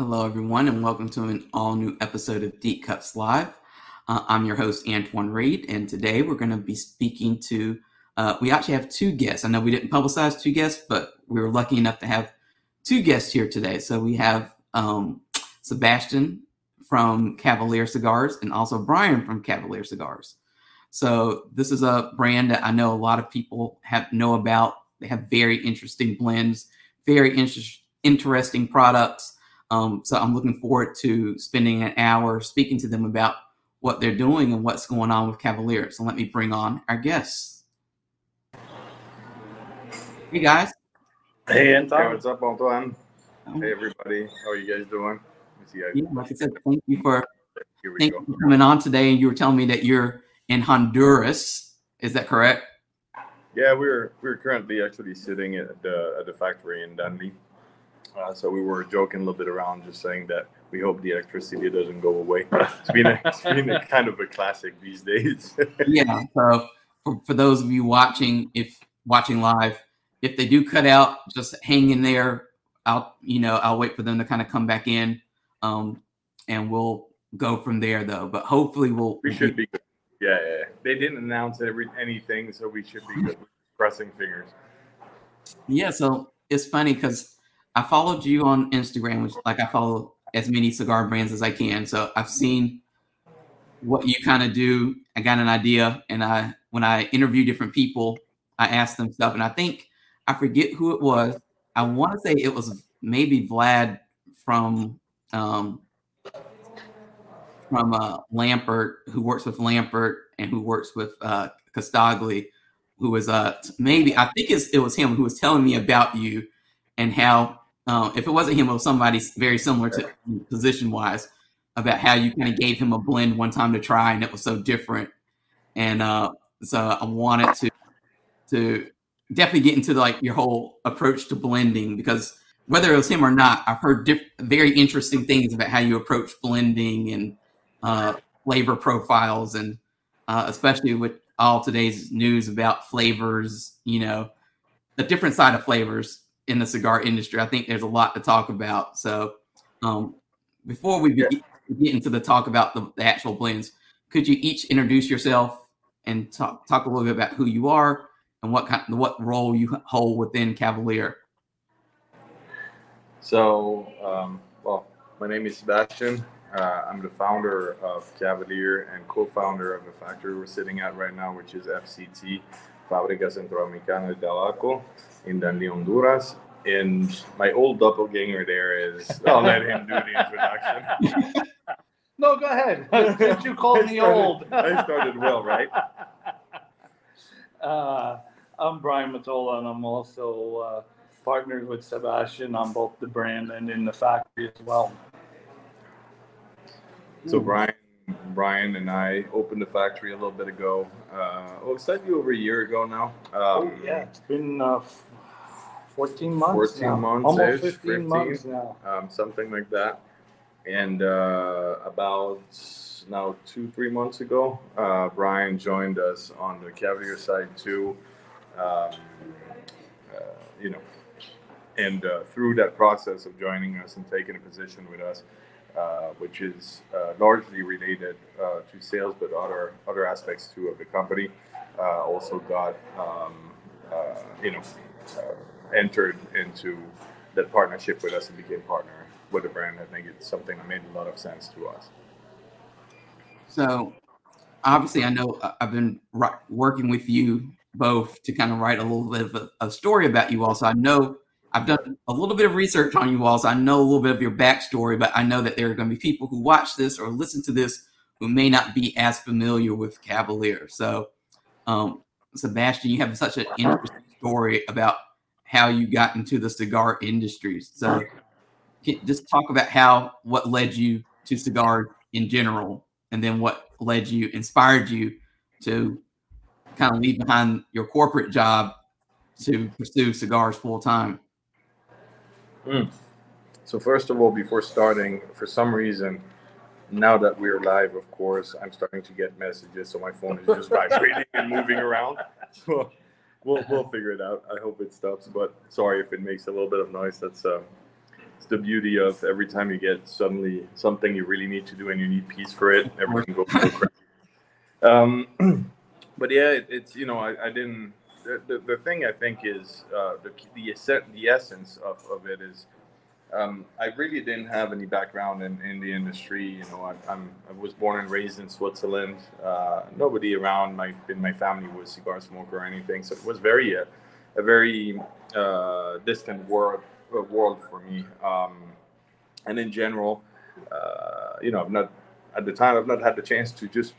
Hello, everyone, and welcome to an all new episode of Deep Cuts Live. Uh, I'm your host, Antoine Reed, and today we're going to be speaking to. Uh, we actually have two guests. I know we didn't publicize two guests, but we were lucky enough to have two guests here today. So we have um, Sebastian from Cavalier Cigars and also Brian from Cavalier Cigars. So this is a brand that I know a lot of people have know about. They have very interesting blends, very inter- interesting products. Um, so I'm looking forward to spending an hour speaking to them about what they're doing and what's going on with Cavalier. So let me bring on our guests. Hey guys. Hey Anton. Hey, what's up, Antoine? Hey everybody, how are you guys doing? Let Yeah, like I said, thank you for thank you for coming on today. And you were telling me that you're in Honduras. Is that correct? Yeah, we're we're currently actually sitting at the at the factory in Danlí. Uh, so we were joking a little bit around, just saying that we hope the electricity doesn't go away. It's been a, it's been a kind of a classic these days. yeah. So for, for those of you watching, if watching live, if they do cut out, just hang in there. I'll you know I'll wait for them to kind of come back in, um, and we'll go from there though. But hopefully we'll we should be good. Yeah, yeah. They didn't announce every anything, so we should be good. Crossing fingers. Yeah, so it's funny because I followed you on Instagram, which like I follow as many cigar brands as I can. So I've seen what you kind of do. I got an idea, and I when I interview different people, I ask them stuff, and I think I forget who it was. I want to say it was maybe Vlad from um, from uh, Lampert, who works with Lampert and who works with uh, Costagli, who was uh maybe I think it was him who was telling me about you and how uh, if it wasn't him, it was somebody very similar to position wise about how you kind of gave him a blend one time to try and it was so different. And uh, so I wanted to to definitely get into like your whole approach to blending because whether it was him or not, I've heard diff- very interesting things about how you approach blending and uh, flavor profiles, and uh, especially with all today's news about flavors, you know, the different side of flavors in the cigar industry. I think there's a lot to talk about. So, um, before we get into the talk about the, the actual blends, could you each introduce yourself and talk talk a little bit about who you are and what kind, what role you hold within Cavalier? So, um, well, my name is Sebastian. Uh, I'm the founder of Cavalier and co-founder of the factory we're sitting at right now, which is FCT, Fábrica Centroamericana de Tabaco in Danlí, Honduras. And my old doppelganger there is, I'll let him do the introduction. No, go ahead. Since you called me started- old. I started well, right? Uh, I'm Brian Matola, and I'm also uh, partnered with Sebastian on both the brand and in the factory as well. So Brian, Brian and I opened the factory a little bit ago. Uh, well, slightly over a year ago now. Oh, Um, yeah, it's been uh, 14 months 14 now. months-ish, Almost 15, 15. months now. um, something like that. And uh, about now two, three months ago, uh, Brian joined us on the Cavalier side too. Um, uh, you know, and uh, through that process of joining us and taking a position with us, uh, which is uh, largely related uh, to sales, but other other aspects too of the company, uh, also got um, uh, you know entered into that partnership with us and became partner with the brand. I think it's something that made a lot of sense to us. So, obviously, I know I've been working with you both to kind of write a little bit of a, a story about you all. So I know I've done a little bit of research on you all, so I know a little bit of your backstory. But I know that there are going to be people who watch this or listen to this who may not be as familiar with Cavalier. So, um, Sebastian, you have such an interesting story about how you got into the cigar industry. So, can- just talk about how what led you to cigars in general, and then what led you, inspired you to kind of leave behind your corporate job to pursue cigars full time. So first of all, before starting, for some reason, now that we're live, of course, I'm starting to get messages, so my phone is just vibrating and moving around. So we'll we'll figure it out. I hope it stops. But sorry if it makes a little bit of noise. That's um, it's the beauty of every time you get suddenly something you really need to do and you need peace for it, everything goes so crazy. Um, but yeah, it, it's you know I, I didn't. The, the, the thing I think is uh, the the the essence of, of it is um, I really didn't have any background in, in the industry. You know, I, am I was born and raised in Switzerland. Uh, nobody around my in my family was a cigar smoker or anything, so it was very a, a very uh, distant world uh, world for me. Um, and in general, uh, you know, I've not at the time I've not had the chance to just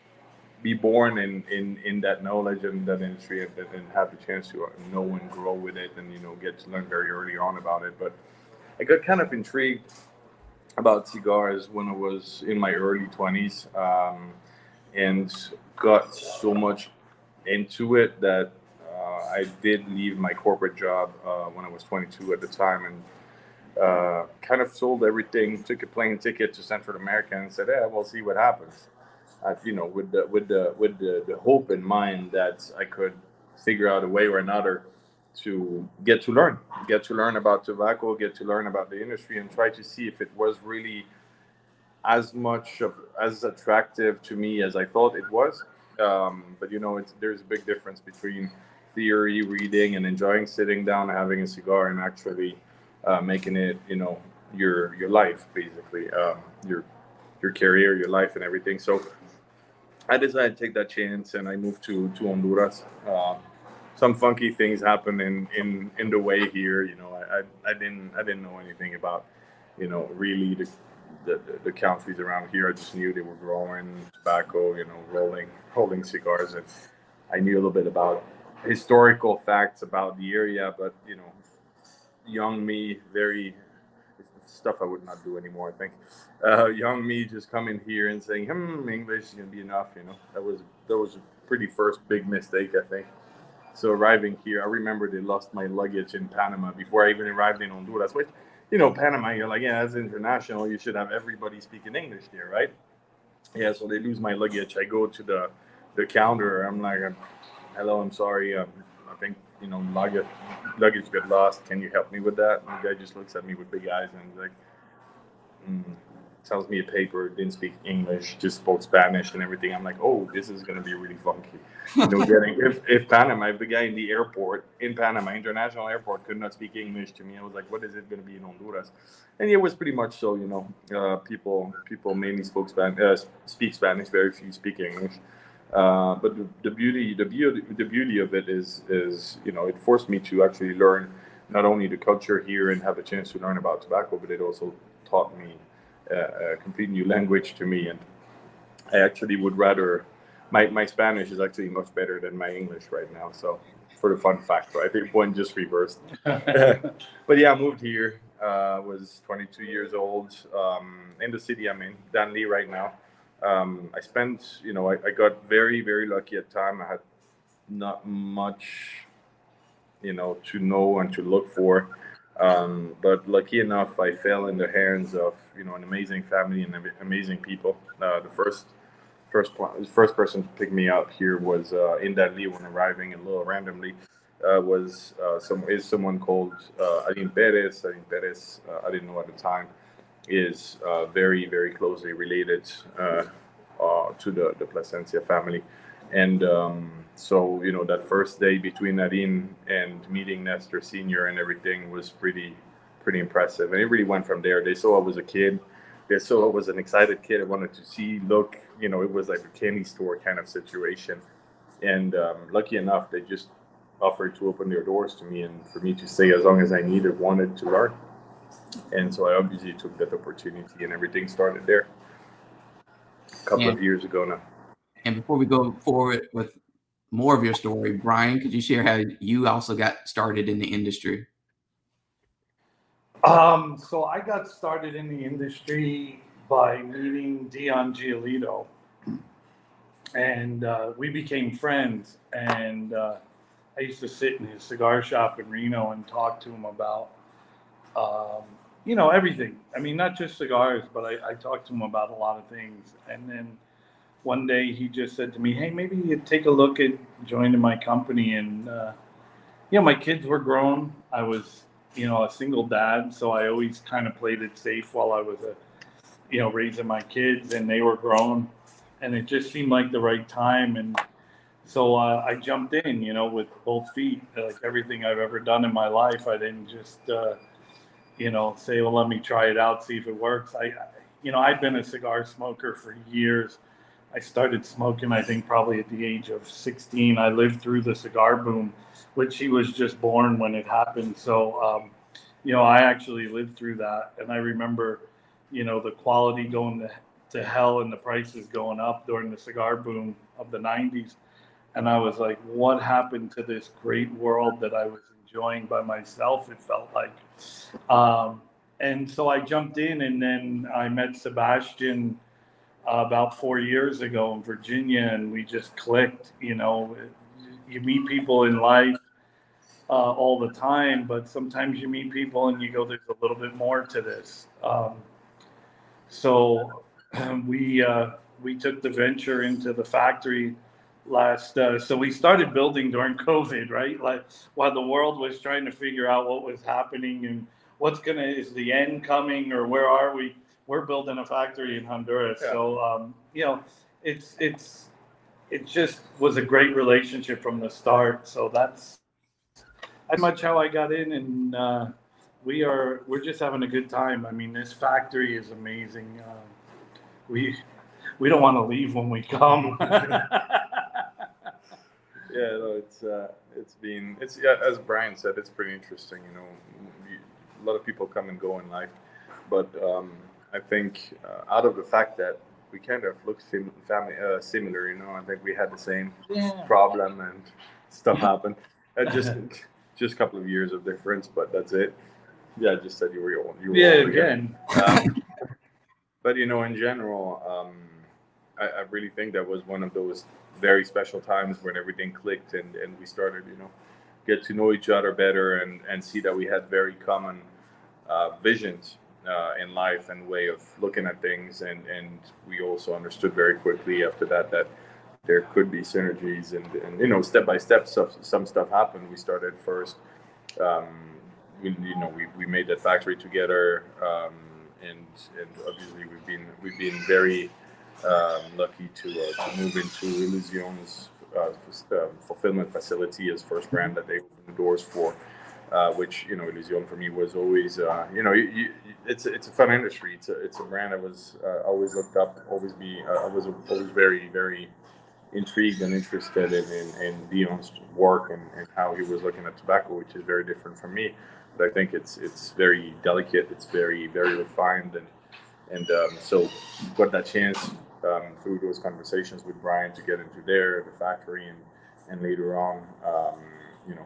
be born in, in, in that knowledge and that industry and, and have the chance to know and grow with it and you know get to learn very early on about it. But I got kind of intrigued about cigars when I was in my early 20s um, and got so much into it that uh, I did leave my corporate job uh, when I was 22 at the time and uh, kind of sold everything, took a plane ticket to Central America and said, yeah, we'll see what happens. You know, with the, with the, with the, the hope in mind that I could figure out a way or another to get to learn, get to learn about tobacco, get to learn about the industry, and try to see if it was really as much of as attractive to me as I thought it was. Um, but you know, there's a big difference between theory, reading, and enjoying sitting down, having a cigar, and actually uh, making it, you know, your your life basically, um, your your career, your life, and everything. So I decided to take that chance, and I moved to to Honduras. Uh, some funky things happen in in in the way here. You know, I, I, I didn't I didn't know anything about you know really the, the the countries around here. I just knew they were growing tobacco, you know, rolling rolling cigars, and I knew a little bit about historical facts about the area. But you know, young me, very stuff I would not do anymore. I think uh, young me just coming here and saying, "Hmm, English is gonna be enough." You know, that was that was a pretty first big mistake, I think. So arriving here, I remember they lost my luggage in Panama before I even arrived in Honduras. Which, you know, Panama, you're like, yeah, that's international. You should have everybody speaking English there, right? Yeah. So they lose my luggage. I go to the the counter. I'm like, hello, I'm sorry. Um, I think you know luggage luggage got lost. Can you help me with that? And the guy just looks at me with big eyes and like. Mm tells me a paper, didn't speak English, just spoke Spanish and everything. I'm like, oh, this is gonna be really funky. You know, getting if, if Panama, if the guy in the airport in Panama, international airport, could not speak English to me, I was like, what is it gonna be in Honduras? And it was pretty much so. You know, uh, people people mainly spoke Spanish, uh, speak Spanish, very few speak English. Uh, but the, the, beauty, the beauty, the beauty of it is, is you know, it forced me to actually learn not only the culture here and have a chance to learn about tobacco, but it also taught me a, complete new language to me, and I actually would rather. My, my Spanish is actually much better than my English right now. So, for the fun fact, right? One just reversed. but yeah, I moved here. Uh, was 22 years old um, in the city I'm in, Danlí, right now. Um, I spent, you know, I, I, got very, very lucky at time. I had not much, you know, to know and to look for. Um, but lucky enough, I fell in the hands of you know an amazing family and amazing people. Uh, the first first first person to pick me up here was uh, in Danlí when arriving a little randomly. Uh, was uh, some is someone called uh, Aline Perez. Aline Perez, uh, I didn't know at the time, is uh, very very closely related to the the Plasencia family, and um, so you know that first day between Nadine and meeting Nestor Senior and everything was pretty pretty impressive, and it really went from there. They saw I was a kid. They saw I was an excited kid. I wanted to see, look. You know, it was like a candy store kind of situation, and um, lucky enough, they just offered to open their doors to me and for me to stay as long as I needed, wanted to learn. And so I obviously took that opportunity, and everything started there. A couple of years ago now. And before we go forward with more of your story, Brian, could you share how you also got started in the industry? Um, so I got started in the industry by meeting Dion Giolito, and uh, we became friends. And uh, I used to sit in his cigar shop in Reno and talk to him about, um, you know, everything. I mean, not just cigars, but I, I talked to him about a lot of things. And then one day he just said to me, "Hey, maybe you take a look at joining my company." And uh, you know, my kids were grown. I was you know, a single dad, so I always kind of played it safe while I was a, you know, raising my kids, and they were grown, and it just seemed like the right time, and so uh, I jumped in, you know, with both feet. Like everything I've ever done in my life, I didn't just, uh, you know, say, well, let me try it out, see if it works. I, you know, I've been a cigar smoker for years. I started smoking, I think, probably at the age of 16. I lived through the cigar boom, which he was just born when it happened. So, um, you know, I actually lived through that. And I remember, you know, the quality going to, to hell and the prices going up during the cigar boom of the 90s. And I was like, what happened to this great world that I was enjoying by myself? It felt like. Um, and so I jumped in, and then I met Sebastian uh, about four years ago in Virginia, and we just clicked. You know, you meet people in life uh, all the time, but sometimes you meet people and you go, "There's a little bit more to this." Um, so we uh, we took the venture into the factory last. Uh, so we started building during COVID, right? Like while the world was trying to figure out what was happening and what's gonna is the end coming or where are we? We're building a factory in Honduras, yeah. so um, you know, it's it's it just was a great relationship from the start. So that's pretty much how I got in, and uh, we are we're just having a good time. I mean, this factory is amazing. Uh, we we don't want to leave when we come. yeah, no, it's uh, it's been it's yeah, as Brian said, it's pretty interesting. You know, a lot of people come and go in life, but um, I think uh, out of the fact that we kind of look sim- family uh, similar, you know, I think we had the same yeah. problem and stuff happened. Uh, just just a couple of years of difference, but that's it. Yeah, I just said you were you were yeah again. Um, but you know, in general, um, I, I really think that was one of those very special times when everything clicked and, and we started, you know, get to know each other better and, and see that we had very common uh, visions uh, in life and way of looking at things. And, and we also understood very quickly after that that there could be synergies and, and you know, step by step, stuff, some stuff happened. We started first, um, we, you know, we, we made that factory together. Um, and, and obviously we've been, we've been very um, lucky to, uh, to move into Illusione's uh, um, fulfillment facility as first brand that they opened the doors for uh, which you know Illusion for me was always uh, you know you, you, it's it's a fun industry. It's a it's a brand I was uh, always looked up, always be uh, I was always very very intrigued and interested in in, in Dion's work and, and how he was looking at tobacco, which is very different from me. But I think it's it's very delicate. It's very very refined and and um, so got that chance um, through those conversations with Brian to get into there the factory and and later on um, you know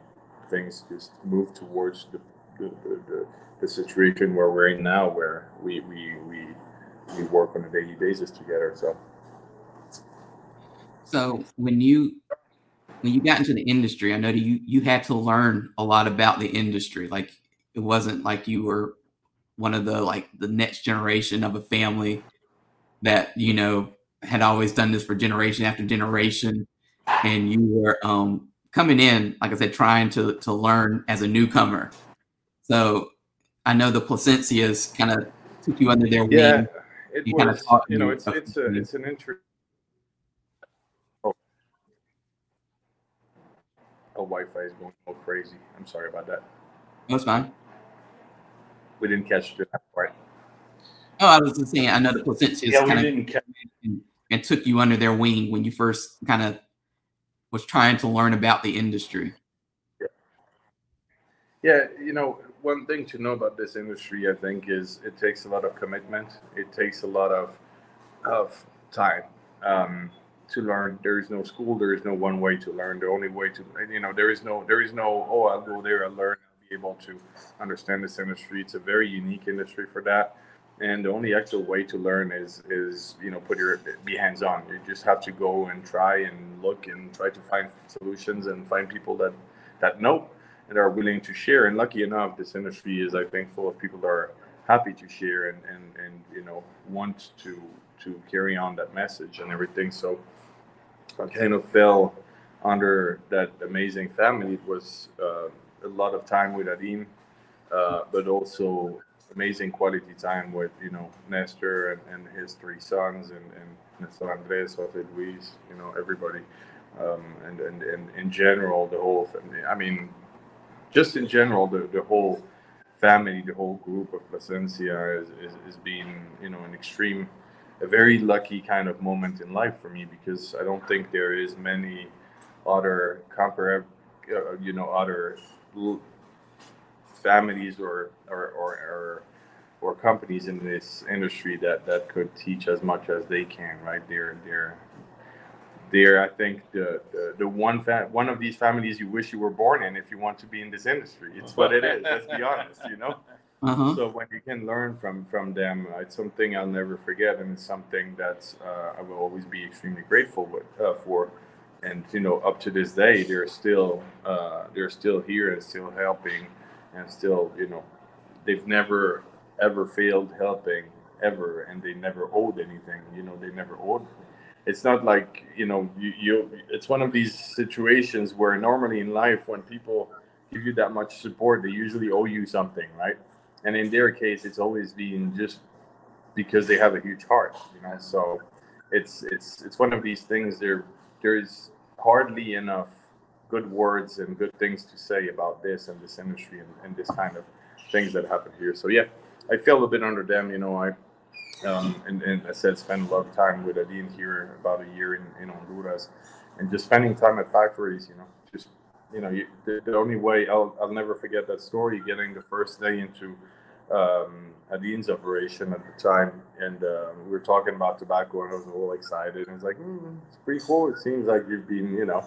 things just move towards the the, the, the, situation where we're in now, where we, we we we work on a daily basis together. So, so when you when you got into the industry, I know you you had to learn a lot about the industry. Like it wasn't like you were one of the like the next generation of a family that you know had always done this for generation after generation, and you were um coming in, like I said, trying to to learn as a newcomer. So I know the Plasencias kind of took you under their wing. Yeah, it you was. Kind of you know, it's it's a, it's an interest. Oh. oh, Wi-Fi is going all crazy. I'm sorry about that. That's fine. We didn't catch the part. Oh, I was just saying. I know the Plasencias yeah, we didn't catch. And, and took you under their wing when you first kind of was trying to learn about the industry. Yeah. yeah, you know, one thing to know about this industry, I think, is it takes a lot of commitment. It takes a lot of of time um, to learn. There is no school. There is no one way to learn. The only way to, you know, there is no there is no. Oh, I'll go there. I'll learn. I'll be able to understand this industry. It's a very unique industry for that and the only actual way to learn is is you know put your be hands on you just have to go and try and look and try to find solutions and find people that that know and are willing to share. And lucky enough this industry is i think full of people that are happy to share and and, and you know want to to carry on that message and everything. So i kind of fell under that amazing family. It was uh, a lot of time with adim uh, but also amazing quality time with you know Nestor and, and his three sons and, and Nestor Andres, Jose Luis, you know everybody, um, and, and and in general the whole family. I mean, just in general the, the whole family, the whole group of Plasencia is, is, is being you know an extreme, a very lucky kind of moment in life for me because I don't think there is many other compar, uh, you know other families or or, or, or or companies in this industry that that could teach as much as they can right? They're they're they're i think the the, the one fa- one of these families you wish you were born in if you want to be in this industry. It's what it is let's be honest you know? Uh-huh. so when you can learn from from them it's something i'll never forget and it's something that's uh, i will always be extremely grateful with, uh, for. And you know up to this day they're still uh, they're still here and still helping and still, you know, they've never ever failed helping ever, and they never owed anything. You know, they never owed. It's not like you know you, you. It's one of these situations where normally in life, when people give you that much support, they usually owe you something, right? And in their case, it's always been just because they have a huge heart, you know. So it's it's it's one of these things. There there's hardly enough good words and good things to say about this and this industry and, and this kind of things that happen here. So yeah, I feel a bit under them. You know, I um, and, and I said spend a lot of time with Adin here about a year in, in Honduras, and just spending time at factories. You know, just you know, you, the, the only way I'll I'll never forget that story. Getting the first day into um, Adin's operation at the time, and uh, we were talking about tobacco, and I was all excited. And I was like, mm, "It's pretty cool. It seems like you've been, you know,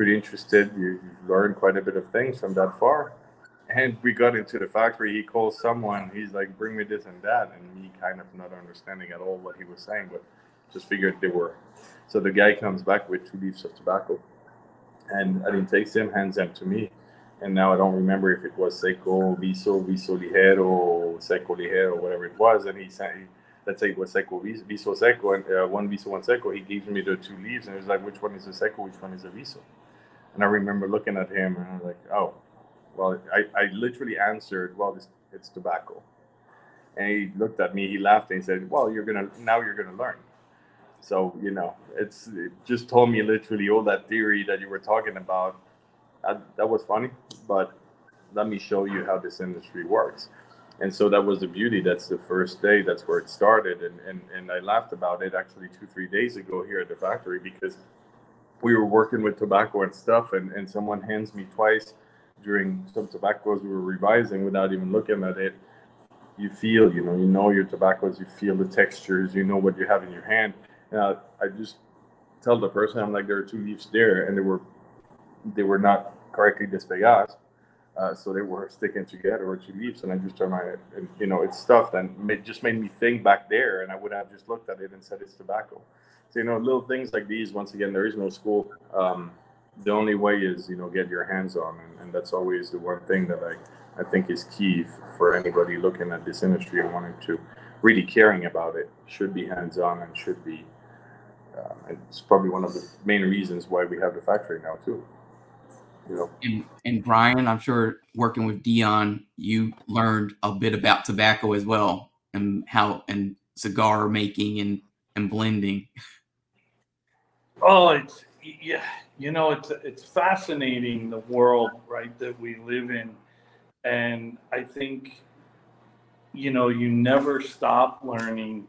pretty interested. You, have learned quite a bit of things from that far. And we got into the factory. He calls someone. He's like, "Bring me this and that," and me kind of not understanding at all what he was saying, but just figured they were. So the guy comes back with two leaves of tobacco, and I didn't take them, hands them to me. And now I don't remember if it was seco, viso, viso ligero, seco ligero, whatever it was. And he said, let's say it was seco, viso seco, and uh, one viso, one seco. He gives me the two leaves, and he's like, which one is a seco, which one is a viso? And I remember looking at him and I was like, oh, well, I, I literally answered, well, it's, it's tobacco. And he looked at me, he laughed, and he said, well, you're going to, now you're going to learn. So, you know, it's it just told me literally all that theory that you were talking about. That, that was funny, but let me show you how this industry works. And so that was the beauty. That's the first day. That's where it started. And, and, and I laughed about it actually two, three days ago here at the factory because we were working with tobacco and stuff, and, and someone hands me twice during some tobaccos we were revising without even looking at it. You feel, you know, you know your tobaccos, you feel the textures, you know what you have in your hand. And I, just tell the person, I'm like, there are two leaves there, and they were they were not correctly despegadas. Uh, so they were sticking together or two leaves, and I just turned my and you know it's stuffed, and made, just made me think back there, and I would have just looked at it and said it's tobacco. So, you know, little things like these, once again, there is no school. Um, the only way is, you know, get your hands on. And, and that's always the one thing that I, I think is key for anybody looking at this industry and wanting to really caring about it should be hands on and should be. Uh, it's probably one of the main reasons why we have the factory now, too. You know. And, and Brian, I'm sure working with Dion, you learned a bit about tobacco as well and how and cigar making and, and blending. Oh, it's yeah, you know, it's it's fascinating the world right that we live in, and I think, you know, you never stop learning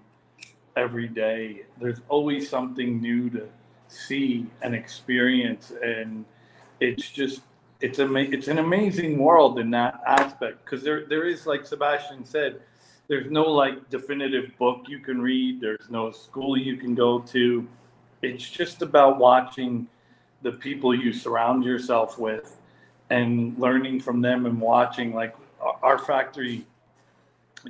every day. There's always something new to see and experience, and it's just it's a it's an amazing world in that aspect because there there is like Sebastian said, there's no like definitive book you can read. There's no school you can go to it's just about watching the people you surround yourself with and learning from them and watching like our factory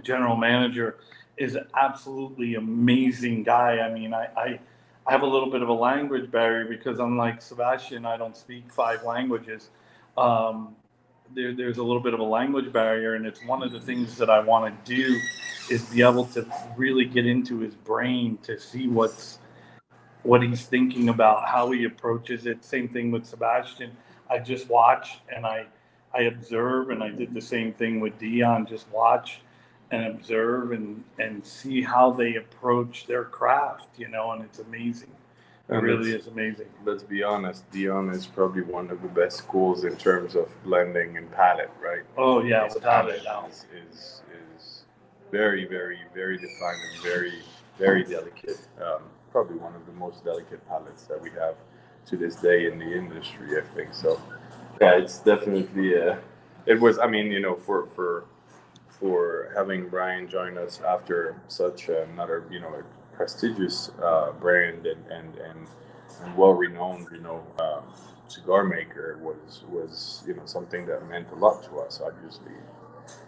general manager is an absolutely amazing guy. I mean, I, I, I have a little bit of a language barrier because unlike Sebastian, I don't speak five languages. Um, there, there's a little bit of a language barrier, and it's one of the things that I want to do is be able to really get into his brain to see what's what he's thinking about, how he approaches it. Same thing with Sebastian. I just watch and I I observe, and I did the same thing with Dion. Just watch and observe and and see how they approach their craft. You know, and it's amazing. It And really is amazing. Let's be honest, Dion is probably one of the best schools in terms of blending and palate, right? Oh yeah, His without palate a. Is, is, is very, very, very defined and very, very delicate. Um, probably one of the most delicate palates that we have to this day in the industry, I think. So, yeah, it's definitely, uh, it was, I mean, you know, for, for, for having Brian join us after such another, you know, prestigious uh, brand and, and, and, well renowned, you know, um, cigar maker was was you know something that meant a lot to us. Obviously,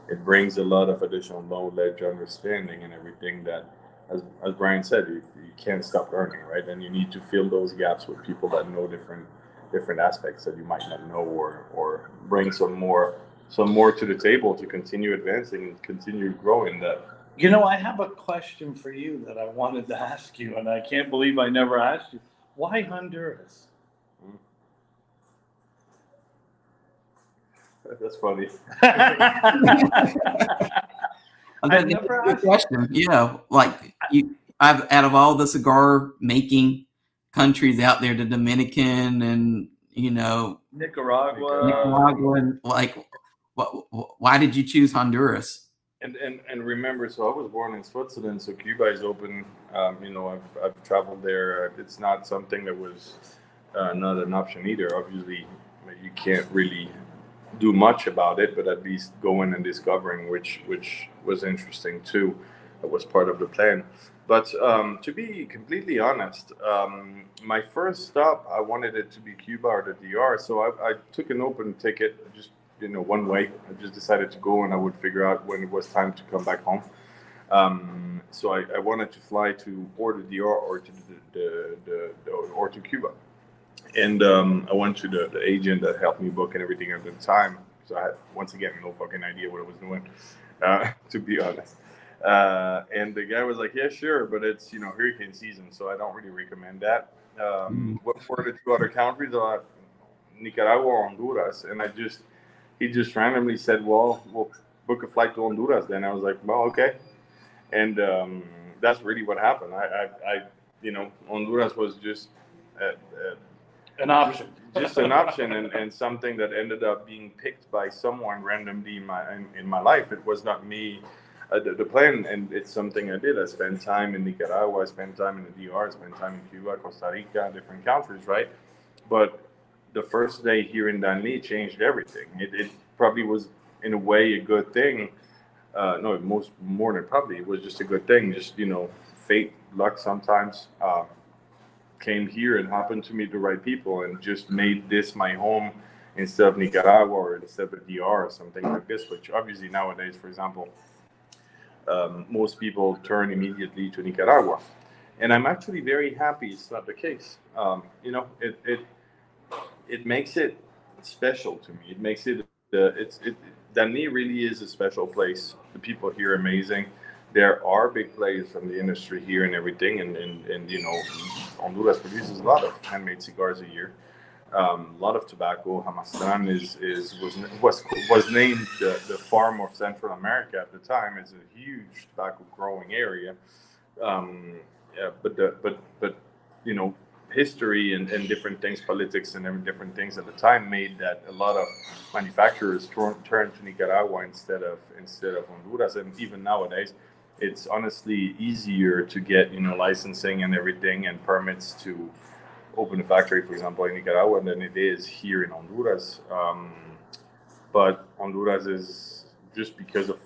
it brings a lot of additional knowledge, understanding, and everything that, as as Brian said, you, you can't stop learning, right? And you need to fill those gaps with people that know different different aspects that you might not know, or or bring some more some more to the table to continue advancing and continue growing. That You know, I have a question for you that I wanted to ask you, and I can't believe I never asked you. Why Honduras? Hmm. that's funny. I I think that's never asked- question. Yeah, like you, I've out of all the cigar making countries out there, the Dominican and you know Nicaragua. Nicaragua, and like, what, why did you choose Honduras? And, and and remember, so I was born in Switzerland, so Cuba is open. Um, you know, I've I've traveled there. It's not something that was uh, not an option either. Obviously, you can't really do much about it, but at least going and discovering, which which was interesting too. That was part of the plan. But um, to be completely honest, um, my first stop, I wanted it to be Cuba or the DR. So I, I took an open ticket, just you know, one way. I just decided to go, and I would figure out when it was time to come back home. Um, so I, I wanted to fly to or the DR or to the, the, the, the or to Cuba, and um, I went to the, the agent that helped me book and everything at the time. So I had once again no fucking idea what I was doing, uh, to be honest. Uh, and the guy was like, "Yeah, sure, but it's you know hurricane season, so I don't really recommend that." Um, what were the two other countries? Uh, Nicaragua or Honduras, and I just he just randomly said, "Well, we'll book a flight to Honduras." Then I was like, "Well, okay," and um, that's really what happened. I, I, I you know, Honduras was just uh, uh, An option. just an option and, and something that ended up being picked by someone randomly in my in, in my life. It was not me. Uh, the, the plan, and it's something I did. I spent time in Nicaragua, I spent time in the DR, I spent time in Cuba, Costa Rica, different countries, right? But the first day here in Danlí changed everything. It, it probably was, in a way, a good thing. Uh, no, most more than probably, it was just a good thing. Just you know, fate, luck sometimes. Um, came here and happened to meet the right people and just made this my home instead of Nicaragua or instead of DR or something like this, which obviously nowadays, for example, um, most people turn immediately to Nicaragua. And I'm actually very happy it's not the case. Um, you know, it, it it makes it special to me. It makes it uh, it's it Danlí really is a special place. The people here are amazing. There are big players from the industry here and everything, and, and, and you know, Honduras produces a lot of handmade cigars a year. Um, a lot of tobacco. Jamastrán is, is was was was named the, the farm of Central America at the time. It's a huge tobacco growing area. Um, yeah, but the, but but you know, history and, and different things, politics and different things at the time made that a lot of manufacturers turn, turn to Nicaragua instead of instead of Honduras. And even nowadays, it's honestly easier to get you know licensing and everything and permits to open a factory, for example, in Nicaragua than it is here in Honduras. Um, but Honduras is just because of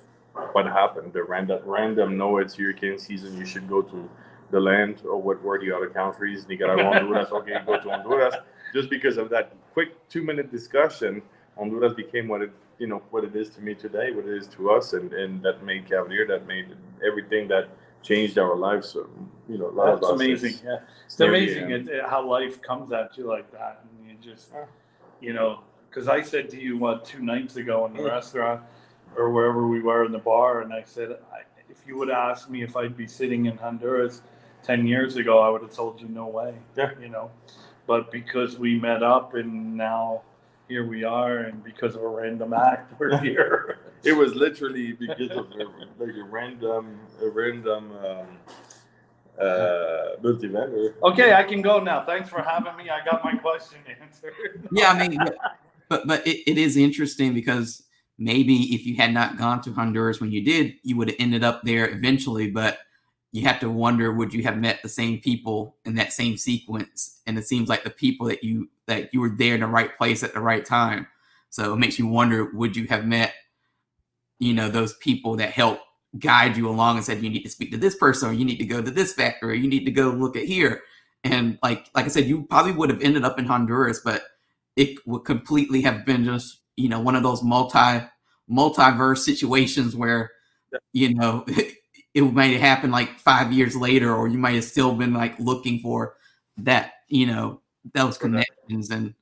what happened. The random random no, it's hurricane season. You should go to the land or what were the other countries, Nicaragua, Honduras. Okay, go to Honduras. Just because of that quick two minute discussion, Honduras became what it you know what it is to me today, what it is to us, and and that made Cavalier, that made everything that changed our lives. So, you know, a lot That's of amazing. is- Yeah, it's very, amazing it, it- how life comes at you like that, and you just, Yeah. you know, because I said to you what two nights ago in the Mm. restaurant or wherever we were in the bar, and I said, I, if you would ask me if I'd be sitting in Honduras ten years ago, I would have told you no way. Yeah. You know, but because we met up and now here we are, and because of a random act, we're here. It was literally because of a, like a random, a random um, uh, multi-vendor. Okay, I can go now. Thanks for having me. I got my question answered. Yeah, I mean, but but it, it is interesting because maybe if you had not gone to Honduras when you did, you would have ended up there eventually. But you have to wonder, would you have met the same people in that same sequence? And it seems like the people that you that you were there in the right place at the right time. So it makes you wonder, would you have met, you know, those people that helped guide you along and said you need to speak to this person or you need to go to this factory or you need to go look at here. And like like I said, you probably would have ended up in Honduras, but it would completely have been just, you know, one of those multi multiverse situations where you know it might have happened like five years later, or you might have still been like looking for that, you know, those connections and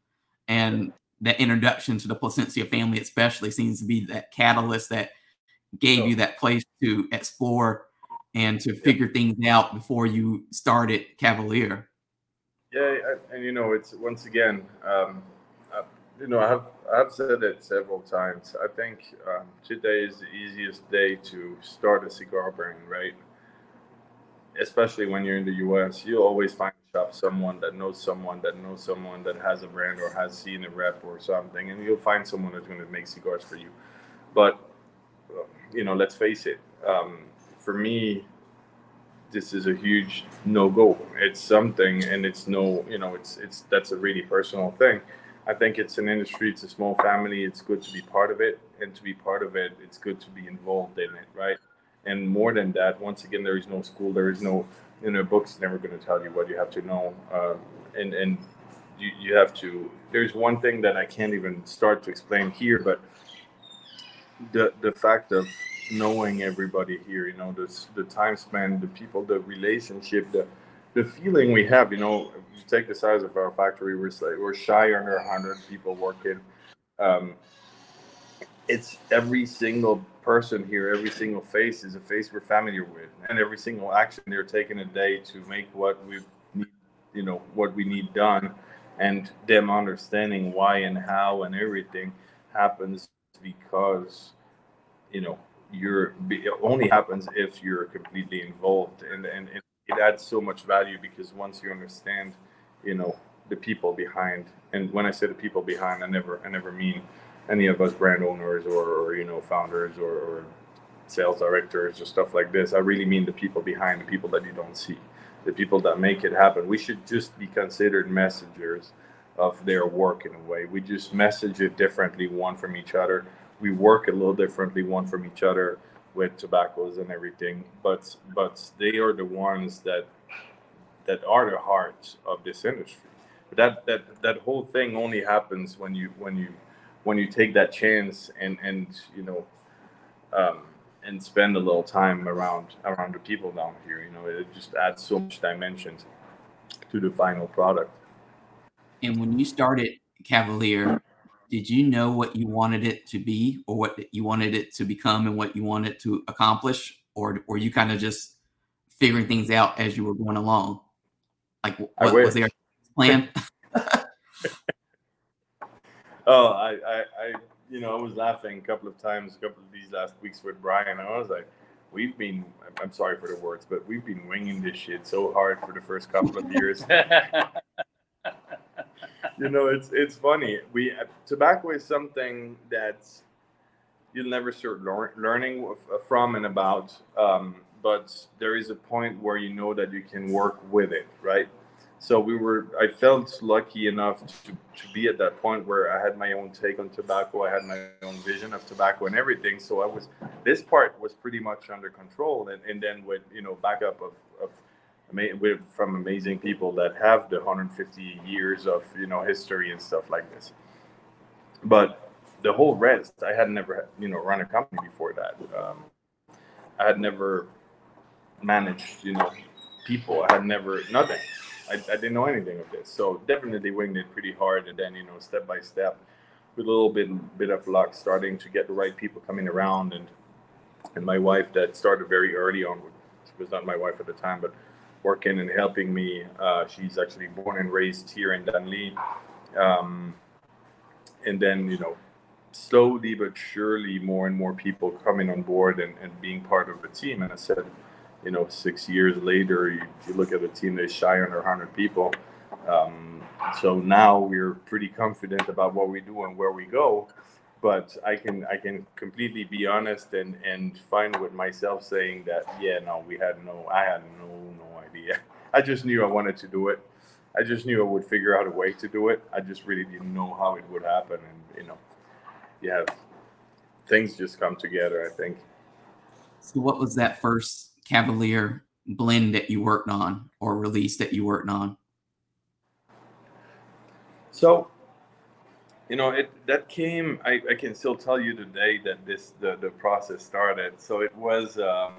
and that introduction to the Plasencia family, especially, seems to be that catalyst that gave you that place to explore and to figure things out before you started Cavalier. Yeah, and you know, it's once again, um, you know, I have I've said it several times. I think um, today is the easiest day to start a cigar brand, right? Especially when you're in the U.S., you'll always find a shop someone that knows someone that knows someone that has a brand or has seen a rep or something, and you'll find someone that's going to make cigars for you. But you know, let's face it. Um, for me, this is a huge no go. It's something, and it's no, you know, it's it's that's a really personal thing I think it's an industry, it's a small family. It's good to be part of it. And to be part of it, it's good to be involved in it, right? And more than that, once again, there is no school, there is no, you know, books never going to tell you what you have to know. Um, and and you, you have to, there's one thing that I can't even start to explain here, but the, the fact of knowing everybody here, you know, the, the time spent, the people, the relationship, the, the feeling we have, you know, you take the size of our factory, we're we're shy under 100 people working. Um, it's every single person here, every single face is a face we're familiar with, and every single action they're taking a day to make what we need, you know, what we need done, and them understanding why and how and everything happens because, you know, you're it only happens if you're completely involved and and, and it adds so much value because once you understand, you know, the people behind, and when I say the people behind, I never, I never mean any of us brand owners or, or you know, founders or, or sales directors or stuff like this. I really mean the people behind, the people that you don't see, the people that make it happen. We should just be considered messengers of their work in a way. We just message it differently, one from each other. We work a little differently, one from each other with tobaccos and everything, but but they are the ones that that are the heart of this industry. But that that that whole thing only happens when you when you when you take that chance and and you know um, and spend a little time around around the people down here. You know, it just adds so much dimensions to the final product. And when you started Cavalier, did you know what you wanted it to be or what you wanted it to become and what you wanted to accomplish? Or were you kind of just figuring things out as you were going along? Like what was there plan? Oh I, I i you know i was laughing a couple of times a couple of these last weeks with brian. I was like we've been i'm sorry for the words but we've been winging this shit so hard for the first couple of years you know, it's it's funny. We tobacco is something that you'll never start lear- learning uh, from and about. Um, but there is a point where you know that you can work with it, right? So we were. I felt lucky enough to, to be at that point where I had my own take on tobacco. I had my own vision of tobacco and everything. So I was. This part was pretty much under control, and, and then with you know backup of, of with, from amazing people that have the 150 years of you know history and stuff like this. But the whole rest, I had never you know run a company before that. Um, I had never managed you know people. I had never nothing. I, I didn't know anything of this. So definitely winged it pretty hard, and then you know step by step, with a little bit bit of luck, starting to get the right people coming around, and and my wife that started very early on. She was not my wife at the time, but working and helping me. Uh, she's actually born and raised here in Danlí. Um, and then you know slowly but surely more and more people coming on board and, and being part of the team and i said you know six years later you, you look at a team that's shy under 100 people um, so now we're pretty confident about what we do and where we go but i can i can completely be honest and and fine with myself saying that yeah no we had no i had no no idea i just knew i wanted to do it I just knew I would figure out a way to do it. I just really didn't know how it would happen, and you know, you have things just come together. I think. So, what was that first Cavalier blend that you worked on or release that you worked on? So, you know, it that came. I, I can still tell you today that this the the process started. So it was. Um,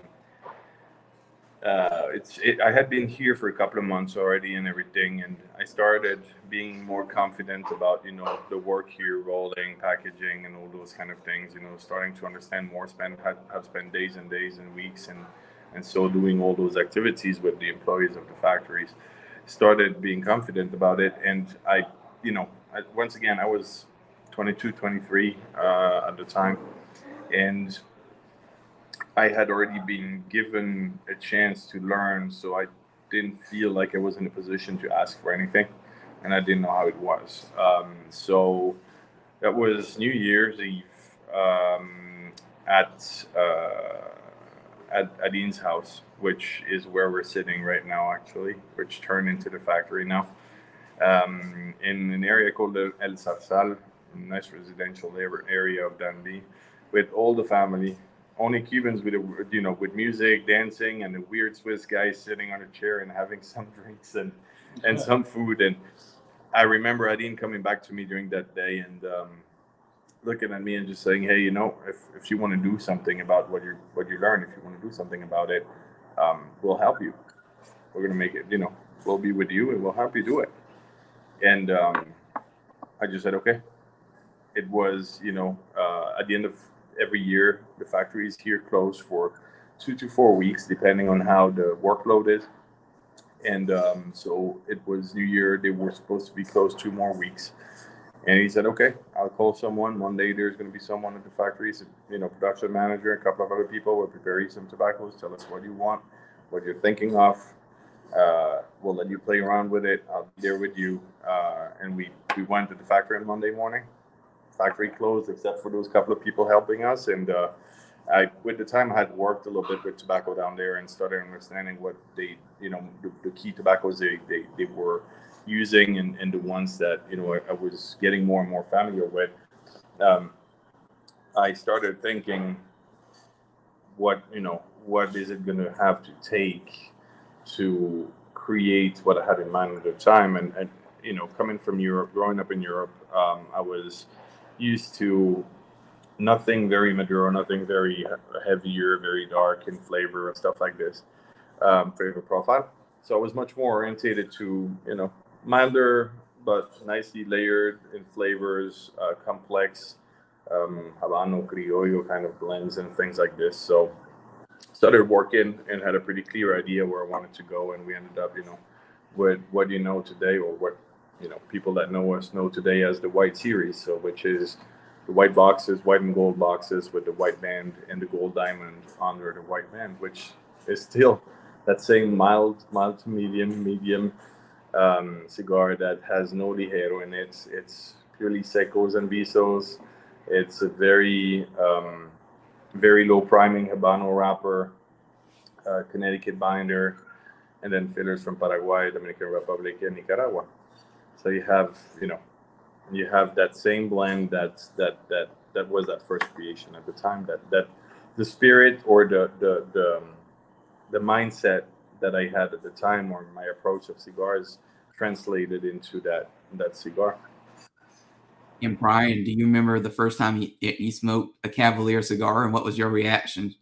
uh, it's it, I had been here for a couple of months already and everything, and I started being more confident about you know the work here, rolling, packaging, and all those kind of things. You know, starting to understand more, spend have, spent days and days and weeks, and and so doing all those activities with the employees of the factories. Started being confident about it, and I, you know, I, once again I was 22, 23 uh, at the time, and I had already been given a chance to learn, so I didn't feel like I was in a position to ask for anything, and I didn't know how it was. Um, so that was New Year's Eve um, at uh, at Adine's house, which is where we're sitting right now, actually, which turned into the factory now, um, in an area called El Zarzal, a nice residential area of Danlí, with all the family only Cubans with a, you know with music, dancing, and a weird Swiss guy sitting on a chair and having some drinks and and some food. And I remember Adine coming back to me during that day and um, looking at me and just saying, "Hey, you know, if, if you want to do something about what you what you learn, if you want to do something about it, um, we'll help you. We're gonna make it. You know, we'll be with you and we'll help you do it." And um, I just said, "Okay." It was, you know, uh, at the end of every year. The factory is here closed for two to four weeks, depending on how the workload is. And um, so it was New Year. They were supposed to be closed two more weeks. And he said, "Okay, I'll call someone. One day there's going to be someone at the factory, you know, production manager, a couple of other people will prepare you some tobaccos. Tell us what you want, what you're thinking of. Uh, we'll let you play around with it. I'll be there with you." Uh, and we we went to the factory on Monday morning factory closed except for those couple of people helping us. And uh, I, with the time, I had worked a little bit with tobacco down there and started understanding what they, you know, the, the key tobaccos they, they, they were using and, and the ones that, you know, I, I was getting more and more familiar with. Um, I started thinking, what, you know, what is it going to have to take to create what I had in mind at the time? And, and you know, coming from Europe, growing up in Europe, um, I was used to nothing very Maduro, nothing very heavier, very dark in flavor and stuff like this. Um, flavor profile. So I was much more orientated to you know milder but nicely layered in flavors, uh, complex um, Habano Criollo kind of blends and things like this. So started working and had a pretty clear idea where I wanted to go, and we ended up you know with what you know today or what you know people that know us know today as the white series so which is the white boxes white and gold boxes with the white band and the gold diamond under the white band which is still that same mild mild to medium medium um, cigar that has no ligero in it. It's purely secos and visos. It's a very um, very low priming habano wrapper uh, connecticut binder and then fillers from paraguay dominican republic and nicaragua so you have, you know, you have that same blend that that that that was that first creation at the time. That that the spirit or the the the, um, the mindset that I had at the time or my approach of cigars translated into that that cigar. And Brian, do you remember the first time you, you smoked a Cavalier cigar, and what was your reaction?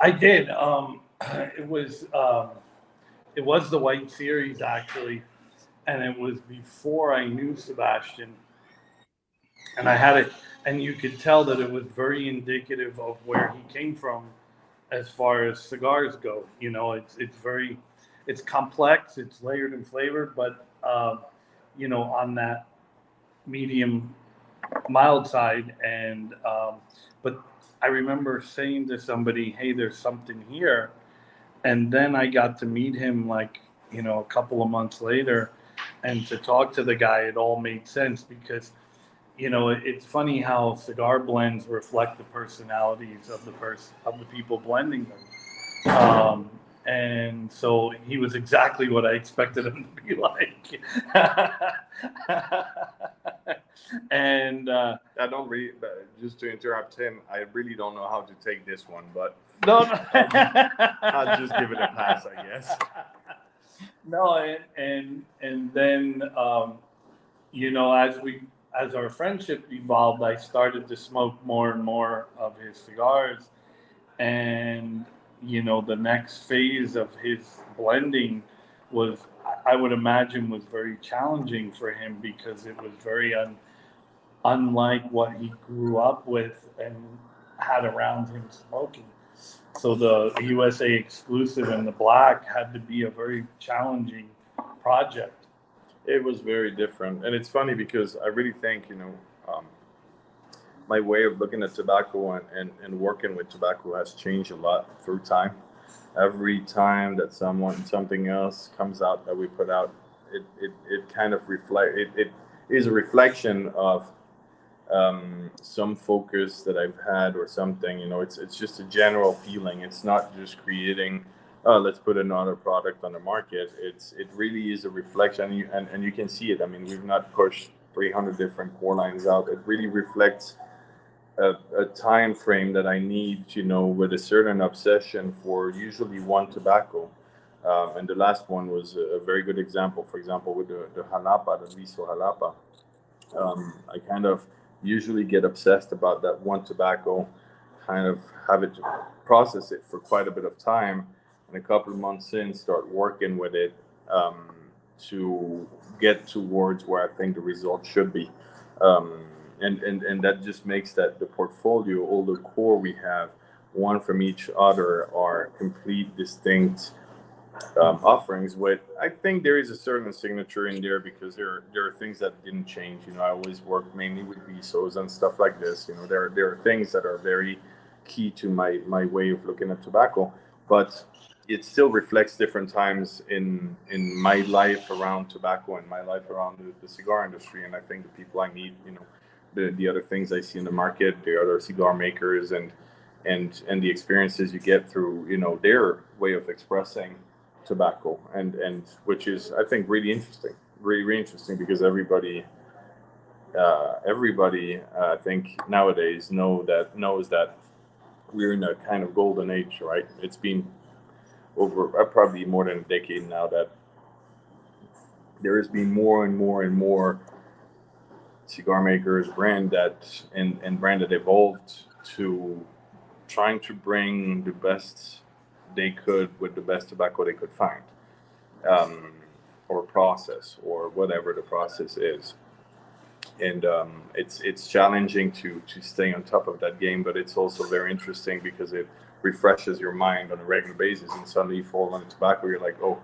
I did. Um, it was um, it was the White Series actually and it was before I knew Sebastian. And I had it, and you could tell that it was very indicative of where he came from as far as cigars go. You know, it's it's very, it's complex, it's layered and flavored, but uh, you know, on that medium, mild side, and um, but I remember saying to somebody, "Hey, there's something here," and then I got to meet him like you know a couple of months later, and to talk to the guy, it all made sense because you know it's funny how cigar blends reflect the personalities of the person of the people blending them. Um, and so he was exactly what I expected him to be like. and uh, I don't really, just to interrupt him, I really don't know how to take this one, but no, no. I'll just give it a pass, I guess. No, and and and then um, you know, as we as our friendship evolved, I started to smoke more and more of his cigars, and you know, the next phase of his blending was, I would imagine, was very challenging for him because it was very un, unlike what he grew up with and had around him smoking. So the USA exclusive and the black had to be a very challenging project. It was very different, and it's funny because I really think you know my way of looking at tobacco and, and, and working with tobacco has changed a lot through time. Every time that someone something else comes out that we put out, it, it, it kind of reflect it, it is a reflection of um, some focus that I've had or something. You know, it's it's just a general feeling. It's not just creating, oh, let's put another product on the market. It's it really is a reflection, and you, and, and you can see it. I mean, we've not pushed 300 different core lines out. It really reflects a, a time frame that I need, you know, with a certain obsession for usually one tobacco. Um, and the last one was a, very good example. For example, with the, the Jalapa, the Viso Jalapa, um, I kind of usually get obsessed about that one tobacco, kind of have it process it for quite a bit of time, and a couple of months in, start working with it um, to get towards where I think the result should be. Um, and and and that just makes that the portfolio, all the core we have, one from each other, are complete, distinct um, offerings. With I think there is a certain signature in there because there there are things that didn't change. You know, I always work mainly with visos and stuff like this. You know, there there are things that are very key to my my way of looking at tobacco, but it still reflects different times in in my life around tobacco and my life around the, the cigar industry and i think the people i meet you know the, the other things I see in the market, the other cigar makers, and and and the experiences you get through you know their way of expressing tobacco, and and which is I think really interesting, really really interesting because everybody. Uh, everybody, uh, I think nowadays know that knows that we're in a kind of golden age, right? It's been over uh, probably more than a decade now that there has been more and more and more cigar makers brand that and, and brand that evolved to trying to bring the best they could with the best tobacco they could find um, or process or whatever the process is. And um, it's it's challenging to to stay on top of that game but it's also very interesting because it refreshes your mind on a regular basis and suddenly you fall on the tobacco you're like oh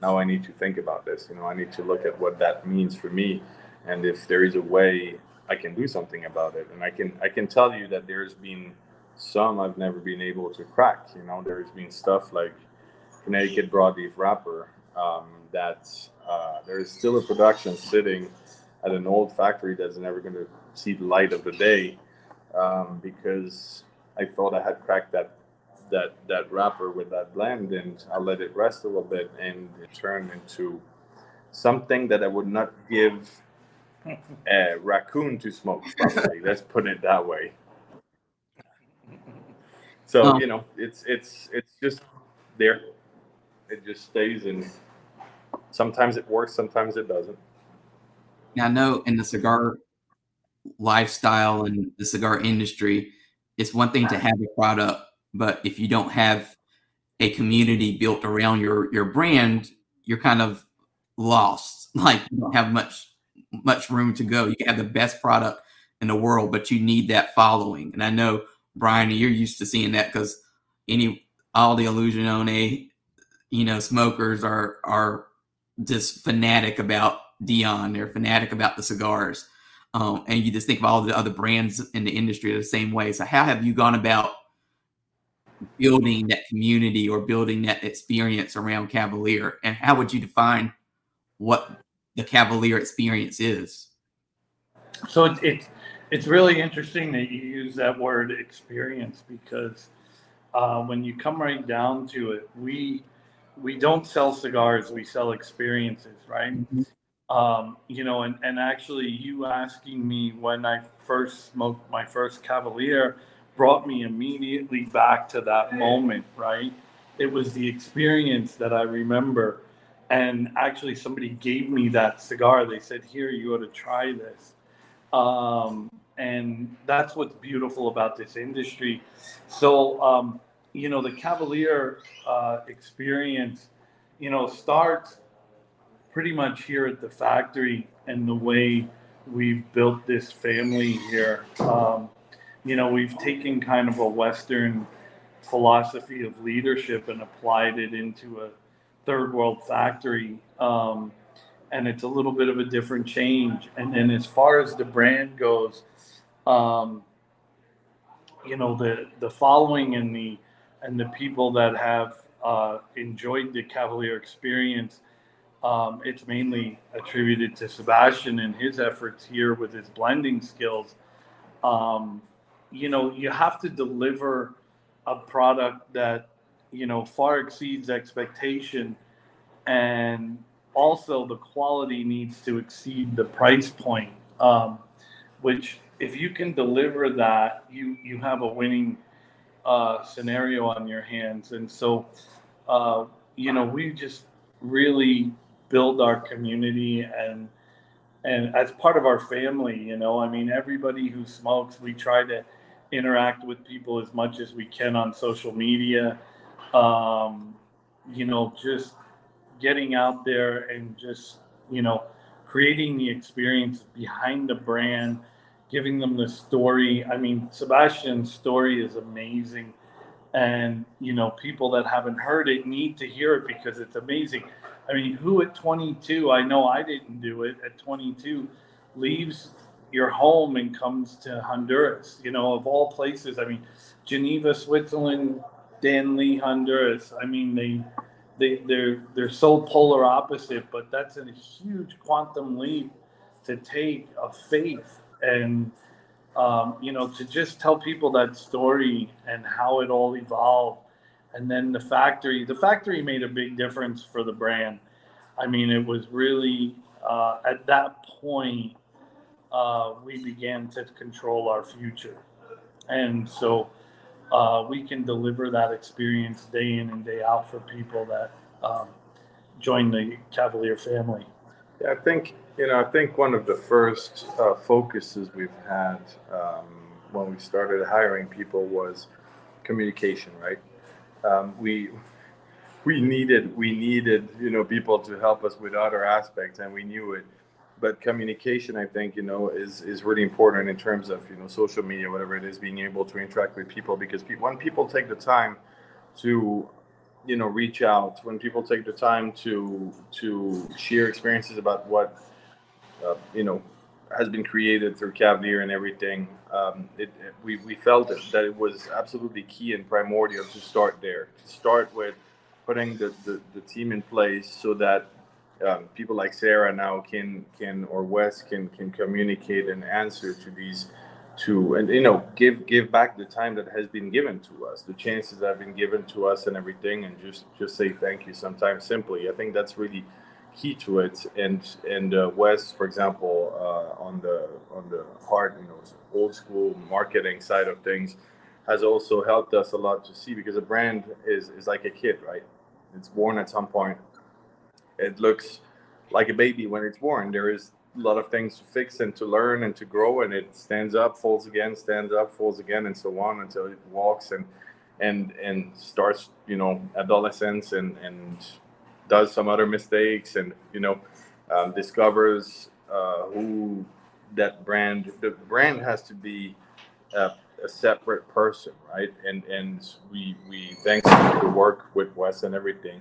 now i need to think about this you know i need to look at what that means for me and if there is a way I can do something about it, and I can I can tell you that there's been some I've never been able to crack. You know, there's been stuff like Connecticut broadleaf wrapper um, that uh, there is still a production sitting at an old factory that's never going to see the light of the day um, because I thought I had cracked that that that wrapper with that blend, and I let it rest a little bit, and it turned into something that I would not give a raccoon to smoke. Probably. Let's put it that way. So oh. you know, it's it's it's just there. It just stays, and sometimes it works, sometimes it doesn't. Yeah, I know in the cigar lifestyle and the cigar industry, it's one thing to have a product, but if you don't have a community built around your your brand, you're kind of lost. Like you don't have much much room to go. You can have the best product in the world, but you need that following. And I know Brian, you're used to seeing that because any all the Illusione, you know, smokers are are just fanatic about Dion. They're fanatic about the cigars. um, and you just think of all the other brands in the industry the same way. So, how have you gone about building that community or building that experience around Cavalier? And how would you define what the Cavalier experience is? So it's it's, it's really interesting that you use that word experience because uh, when you come right down to it, we we don't sell cigars; we sell experiences, right? Mm-hmm. Um, you know, and, and actually, you asking me when I first smoked my first Cavalier brought me immediately back to that moment, right? It was the experience that I remember. And actually, somebody gave me that cigar. They said, Here, you ought to try this. Um, and that's what's beautiful about this industry. So, um, you know, the Cavalier uh, experience, you know, starts pretty much here at the factory and the way we've built this family here. Um, you know, we've taken kind of a Western philosophy of leadership and applied it into a third world factory. Um, and it's a little bit of a different change. And then as far as the brand goes, um, you know, the, the following and the, and the people that have uh, enjoyed the Cavalier experience um, it's mainly attributed to Sebastian and his efforts here with his blending skills. Um, you know, you have to deliver a product that, you know, far exceeds expectation. And also the quality needs to exceed the price point, um, which if you can deliver that, you, you have a winning uh, scenario on your hands. And so, uh, you know, we just really build our community and and as part of our family you know i mean everybody who smokes we try to interact with people as much as we can on social media um, you know just getting out there and just you know creating the experience behind the brand giving them the story. I mean sebastian's story is amazing. And you know people that haven't heard it need to hear it because it's amazing. I mean, who at 22, I know I didn't do it, at 22 leaves your home and comes to Honduras, you know, of all places. I mean, Geneva, Switzerland, Danlí, Honduras. I mean, they they they're they're so polar opposite, but that's a huge quantum leap to take of faith and um, you know to just tell people that story and how it all evolved and then the factory the factory made a big difference for the brand i mean it was really uh, at that point uh, we began to control our future and so uh, we can deliver that experience day in and day out for people that um, join the cavalier family. Yeah i think you know i think one of the first uh, focuses we've had um, when we started hiring people was communication right? Um, we we needed we needed you know people to help us with other aspects and we knew it but communication i think you know is is really important in terms of you know social media whatever it is being able to interact with people because people, when people take the time to you know reach out when people take the time to to share experiences about what uh, you know has been created through Cavalier and everything, um, it, it, we, we felt it, that it was absolutely key and primordial to start there. To start with putting the, the, the team in place so that um, people like Sarah now can can or Wes can can communicate and answer to these to and you know give give back the time that has been given to us, the chances that have been given to us and everything, and just just say thank you. Sometimes simply, I think that's really key to it. And and uh, Wes, for example, uh, on the on the hard, you know, old school marketing side of things, has also helped us a lot to see because a brand is is like a kid, right? It's born at some point. It looks like a baby when it's born. There is a lot of things to fix and to learn and to grow, and it stands up, falls again, stands up, falls again, and so on until it walks and and and starts, you know, adolescence and and does some other mistakes and you know um, discovers uh, who that brand the brand has to be a, a, separate person right and and we we thanks to the work with Wes and everything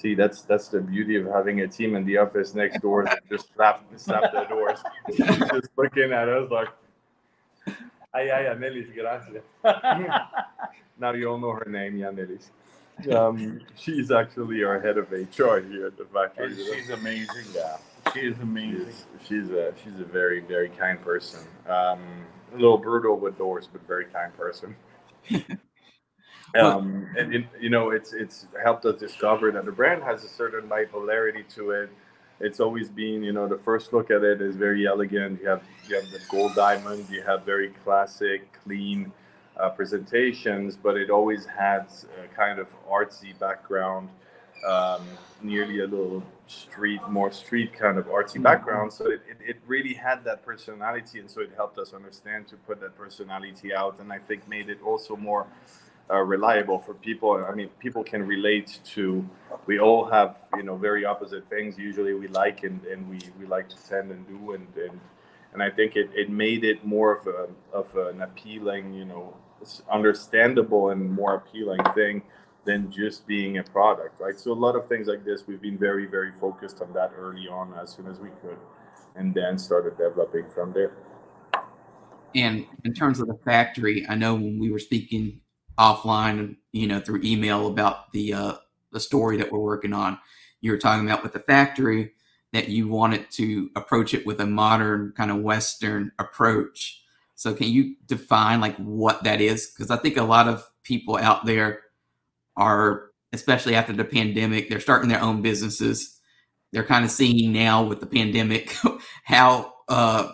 See, that's that's the beauty of having a team in the office next door that just slap slap their doors. She's just looking at us like, ay, ay, Anelis, gracias. now you all know her name, Yanelis. Um, she's actually our head of HR here at the factory. And she's amazing. Yeah, She is amazing. she's, she's a she's a very very kind person. Um, a little brutal with doors, but very kind person. um, and it, you know, it's it's helped us discover that the brand has a certain bipolarity to it. It's always been, you know, the first look at it is very elegant. You have you have the gold diamond. You have very classic, clean uh, presentations, but it always has a kind of artsy background, um, nearly a little street, more street kind of artsy background. So it, it, it really had that personality, and so it helped us understand to put that personality out, and I think made it also more uh, reliable for people. I mean, people can relate to. We all have, you know, very opposite things. Usually, we like and, and we, we like to tend and do, and and, and I think it, it made it more of a of an appealing, you know, understandable and more appealing thing than just being a product, right? So a lot of things like this, we've been very very focused on that early on, as soon as we could, and then started developing from there. And in terms of the factory, I know when we were speaking offline, you know, through email about the uh, the story that we're working on, you were talking about with the factory that you wanted to approach it with a modern kind of Western approach. So can you define like what that is? Because I think a lot of people out there are, especially after the pandemic, they're starting their own businesses. They're kind of seeing now with the pandemic how uh,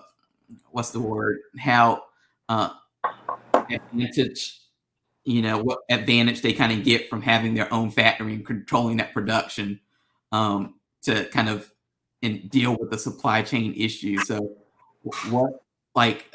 what's the word? How uh, you know, what advantage they kind of get from having their own factory and controlling that production um, to kind of and deal with the supply chain issue. So, what like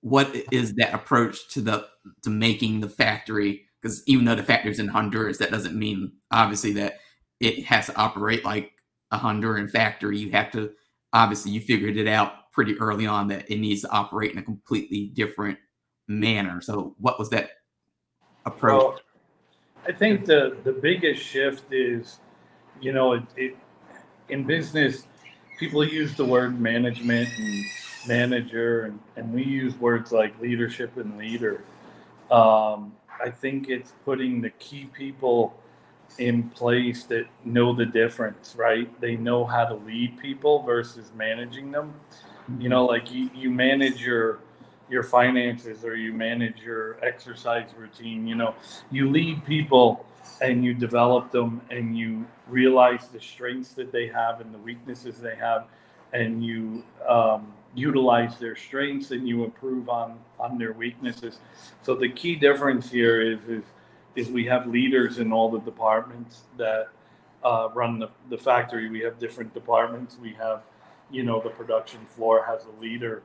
what is that approach to the to making the factory? Because even though the factory's in Honduras, that doesn't mean obviously that it has to operate like a Honduran factory. You have to obviously you figured it out pretty early on that it needs to operate in a completely different manner. So, what was that approach? Well, I think the the biggest shift is, you know, it, it in business, people use the word management and manager, and, and we use words like leadership and leader. Um, I think it's putting the key people in place that know the difference, right? They know how to lead people versus managing them. You know, like you, you manage your your finances or you manage your exercise routine. You know, you lead people and you develop them and you realize the strengths that they have and the weaknesses they have and you um, utilize their strengths and you improve on on their weaknesses so the key difference here is is is we have leaders in all the departments that uh, run the, the factory we have different departments we have you know the production floor has a leader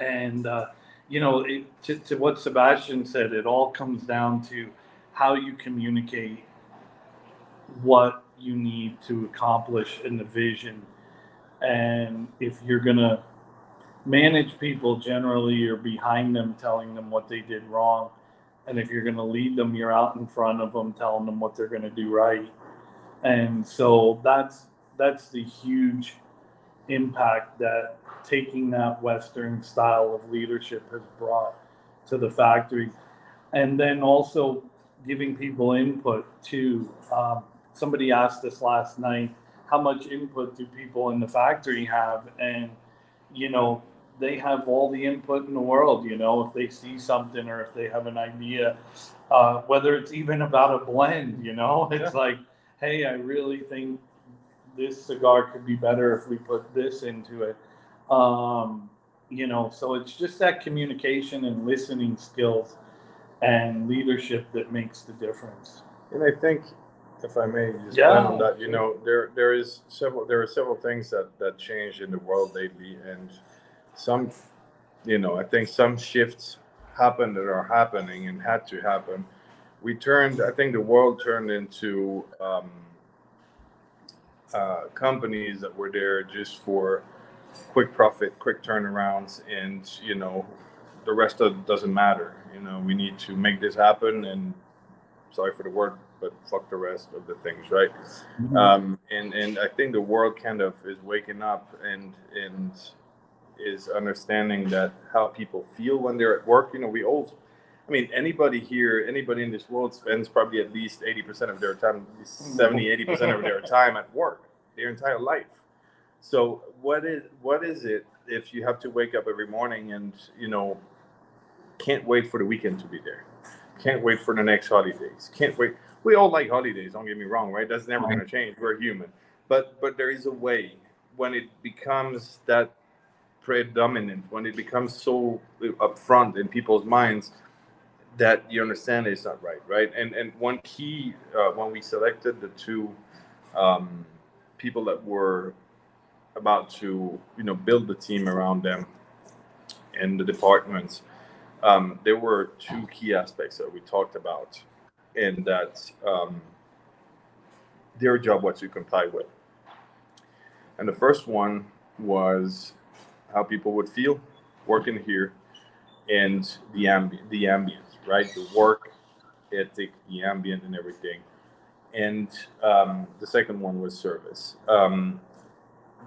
and uh, you know it, to, to what sebastian said it all comes down to how you communicate what you need to accomplish in the vision. And if you're going to manage people generally you're behind them telling them what they did wrong and if you're going to lead them you're out in front of them telling them what they're going to do right. And so that's that's the huge impact that taking that western style of leadership has brought to the factory. And then also giving people input too um, somebody asked us last night how much input do people in the factory have? And you know they have all the input in the world you know if they see something or if they have an idea uh, whether it's even about a blend you know? It's Yeah. like hey i really think this cigar could be better if we put this into it um, you know so it's just that communication and listening skills and leadership that makes the difference And I think, if I may, just Yeah. add on that, you know, there there is several there are several things that that changed in the world lately, and some, you know, I think some shifts happened that are happening and had to happen. We turned, I think, the world turned into um, uh, companies that were there just for quick profit, quick turnarounds, and you know, the rest of it doesn't matter. You know, we need to make this happen, and sorry for the word, but fuck the rest of the things, right? Mhm. Um, and and I think the world kind of is waking up and and is understanding that how people feel when they're at work. You know, we all, I mean, anybody here, anybody in this world spends probably at least eighty percent of their time, 70, 80 percent of their time at work, their entire life. So what is what is it if you have to wake up every morning and you know can't wait for the weekend to be there, can't wait for the next holidays, can't wait. We all like holidays. Don't get me wrong, right? That's never going to change. We're human, but but there is a way when it becomes that predominant, when it becomes so upfront in people's minds that you understand is not right, right? And and one key uh, when we selected the two um, people that were about to you know build the team around them and the departments um, there were two key aspects that we talked about and that um, their job was to comply with and the first one was how people would feel working here and the ambi- the ambience right the work ethic the ambient and everything and um, the second one was service um,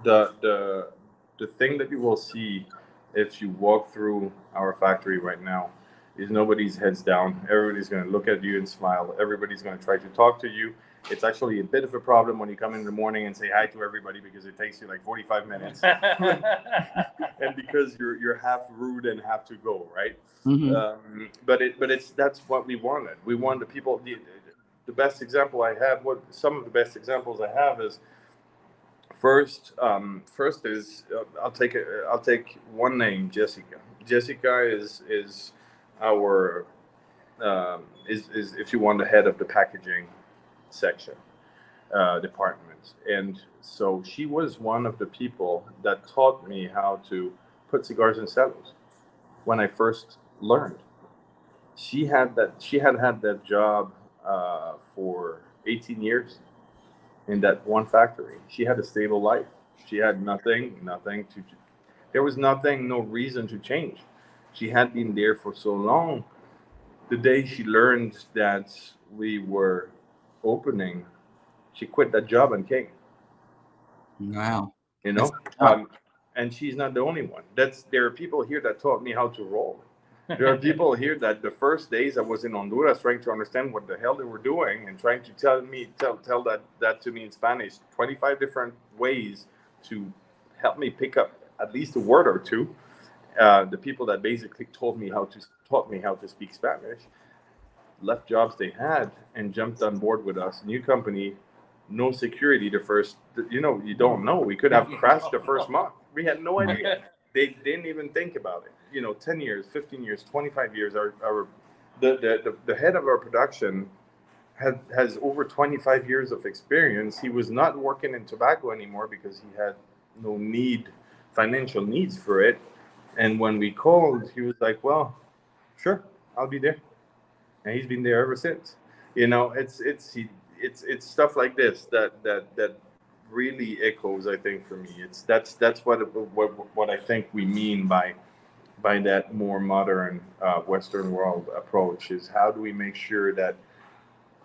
the the the thing that you will see if you walk through our factory right now is nobody's heads down. Everybody's going to look at you and smile. Everybody's going to try to talk to you. It's actually a bit of a problem when you come in the morning and say hi to everybody because it takes you like 45 minutes. and because you're you're half rude and have to go, right? Mhm. Um, but it but it's that's what we wanted. We wanted the people the, the best example I have what some of the best examples I have is First, um, first is uh, I'll take a, I'll take one name, Jessica. Jessica is is our um, is is if you want the head of the packaging section uh, department, and so she was one of the people that taught me how to put cigars in cellos when I first learned. She had that she had had that job uh, for 18 years in that one factory. She had a stable life. She had nothing, nothing to. There was nothing, no reason to change. She had been there for so long. The day she learned that we were opening, she quit that job and came. Wow. You know, um, and she's not the only one. That's there are people here that taught me how to roll. There are people here that the first days I was in Honduras trying to understand what the hell they were doing and trying to tell me tell tell that that to me in Spanish. Twenty five different ways to help me pick up at least a word or two. Uh, the people that basically told me how to taught me how to speak Spanish left jobs they had and jumped on board with us. New company, no security. The first, you know, you don't know. We could have crashed the first month. We had no idea they didn't even think about it. You know, 10 years, 15 years, 25 years, our, our the, the, the, the head of our production had, has over 25 years of experience. He was not working in tobacco anymore because he had no need, financial needs for it. And when we called, he was like, well, sure, I'll be there. And he's been there ever since. You know, it's, it's, it's, it's stuff like this that, that, that really echoes i think for me. It's that's that's what what, what i think we mean by by that more modern uh, western world approach is how do we make sure that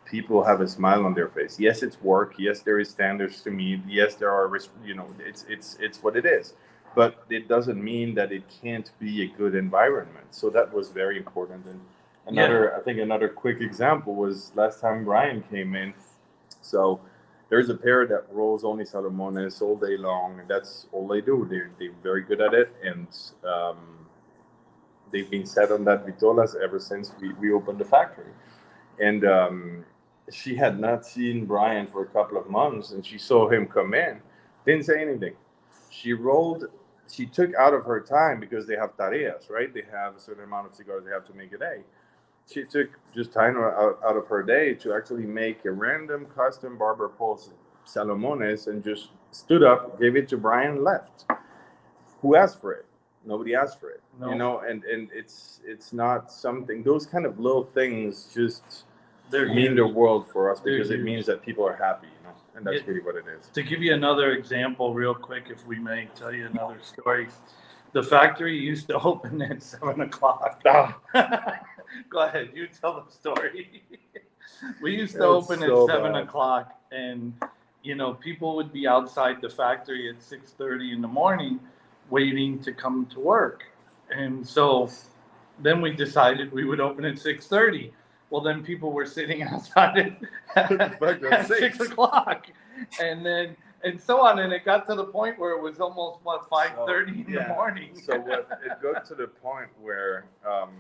people have a smile on their face? Yes it's work. Yes there is standards to meet. Yes there are you know it's it's it's what it is. But it doesn't mean that it can't be a good environment. So that was very important. And another i think another quick example was last time brian came in so there's a pair that rolls only Salomones all day long, and that's all they do. They're, they're very good at it, and um, they've been set on that Vitolas ever since we, we opened the factory. And um, she had not seen Brian for a couple of months, and she saw him come in, didn't say anything. She rolled, she took out of her time because they have tareas, right? They have a certain amount of cigars they have to make a day she took just time out, out of her day to actually make a random custom barber pole Salomones and just stood up, gave it to Brian, left. Who asked for it? Nobody asked for it. No. You know, and and it's it's not something. Those kind of little things just They're mean the world for us because it means that people are happy. You know, and that's It- really what it is. To give you another example, real quick, if we may tell you another story. The factory used to open at seven o'clock. Ah. Go ahead, you tell the story. we used to That's open so at seven bad. o'clock, and you know people would be outside the factory at six thirty in the morning, waiting to come to work, and so then we decided we would open at six thirty. Well, then people were sitting outside at, at at six. o'clock, and then and so on, and it got to the point where it was almost what five thirty in yeah. the morning. so what it got to the point where um,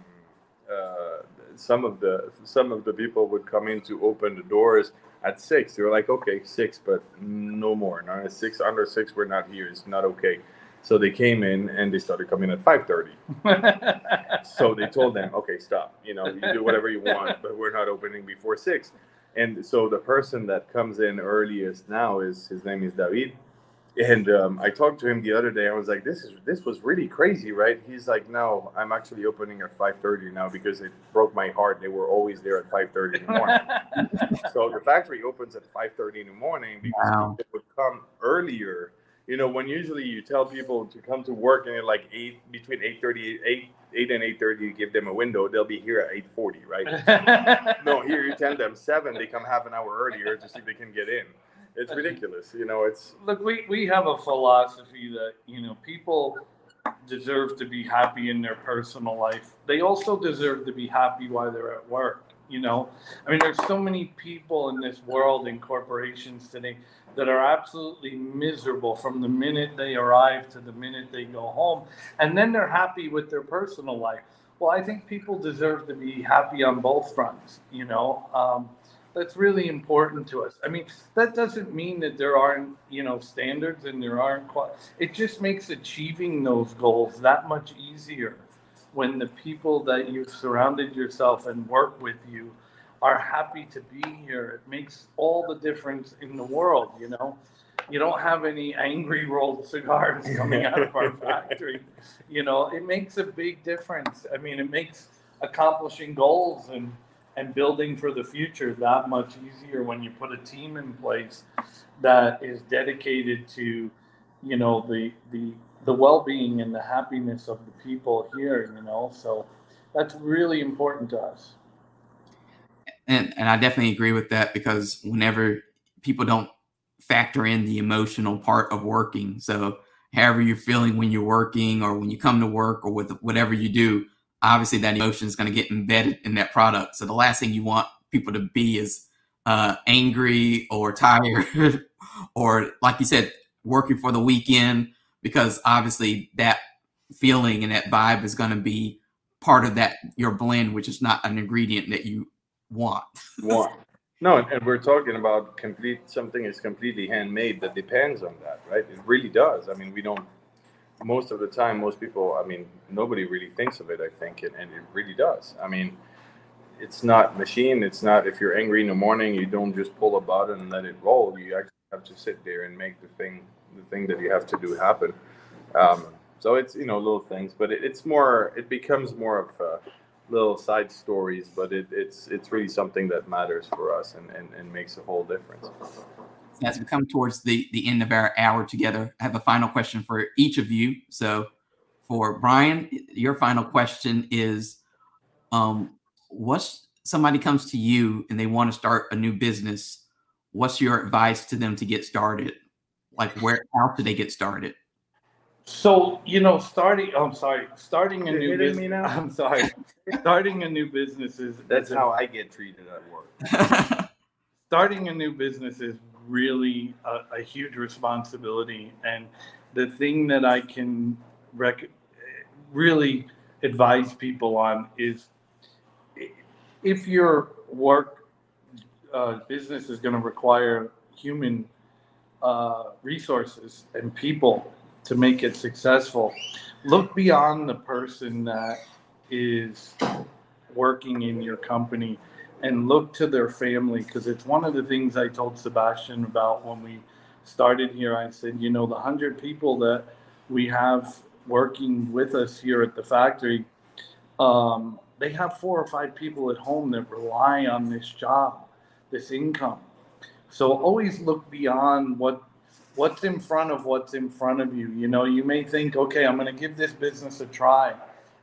uh, some of the some of the people would come in to open the doors at six. They were like, okay, six, but no more. Not at six. Under six, we're not here. It's not okay. So they came in and they started coming at five thirty. So they told them, okay, stop. You know, you do whatever you want, but we're not opening before six. And so the person that comes in earliest now is his name is David. And um, I talked to him the other day. I was like, "This is this was really crazy, right?" He's like, "No, I'm actually opening at 5:30 now because it broke my heart. They were always there at 5:30 in the morning. so the factory opens at 5:30 in the morning because Wow. people would come earlier. You know, when usually you tell people to come to work and at like eight between 8:30, 8 8 and 8:30, you give them a window. They'll be here at 8:40, right? no, here you tell them seven. They come half an hour earlier to see if they can get in. It's ridiculous. You know, it's Look, we, we have a philosophy that, you know, people deserve to be happy in their personal life. They also deserve to be happy while they're at work, you know? I mean, there's so many people in this world in corporations today that are absolutely miserable from the minute they arrive to the minute they go home. And then they're happy with their personal life. Well, I think people deserve to be happy on both fronts, you know? Um, that's really important to us. I mean, that doesn't mean that there aren't, you know, standards and there aren't. It just makes achieving those goals that much easier when the people that you've surrounded yourself and work with you are happy to be here. It makes all the difference in the world. You know, you don't have any angry rolled cigars coming out of our factory. You know, it makes a big difference. I mean, it makes accomplishing goals and and building for the future that much easier when you put a team in place that is dedicated to you know the the the well-being and the happiness of the people here you know? So that's really important to us. And and I definitely agree with that because whenever people don't factor in the emotional part of working, so however you're feeling when you're working or when you come to work or with whatever you do, obviously that emotion is going to get embedded in that product. So the last thing you want people to be is uh, angry or tired or like you said, working for the weekend because obviously that feeling and that vibe is going to be part of that your blend, which is not an ingredient that you want. one. No, and we're talking about complete something is completely handmade that depends on that, right? It really does. I mean, we don't. Most of the time, most people. I mean, nobody really thinks of it. I think, and, and it really does. I mean, it's not machine. It's not if you're angry in the morning, you don't just pull a button and let it roll. You actually have to sit there and make the thing, the thing that you have to do happen. Um, so it's you know little things, but it, it's more. It becomes more of. A, little side stories, but it, it's it's really something that matters for us and, and, and makes a whole difference. As we come towards the, the end of our hour together, I have a final question for each of you. So, for Brian, your final question is um, What's somebody comes to you and they want to start a new business? What's your advice to them to get started? Like, where, how do they get started? so you know starting oh, i'm sorry starting a You're new hitting business me now? i'm sorry starting a new business is That's how I get treated at work. starting a new business is really a, a huge responsibility. And the thing that i can rec- really advise people on is if your work uh, business is going to require human uh, resources and people to make it successful look beyond the person that is working in your company and look to their family because it's one of the things I told Sebastian about when we started here. I said, you know, the hundred people that we have working with us here at the factory, um, they have four or five people at home that rely on this job, this income. So always look beyond what what's in front of what's in front of you. You know, you may think, okay, I'm going to give this business a try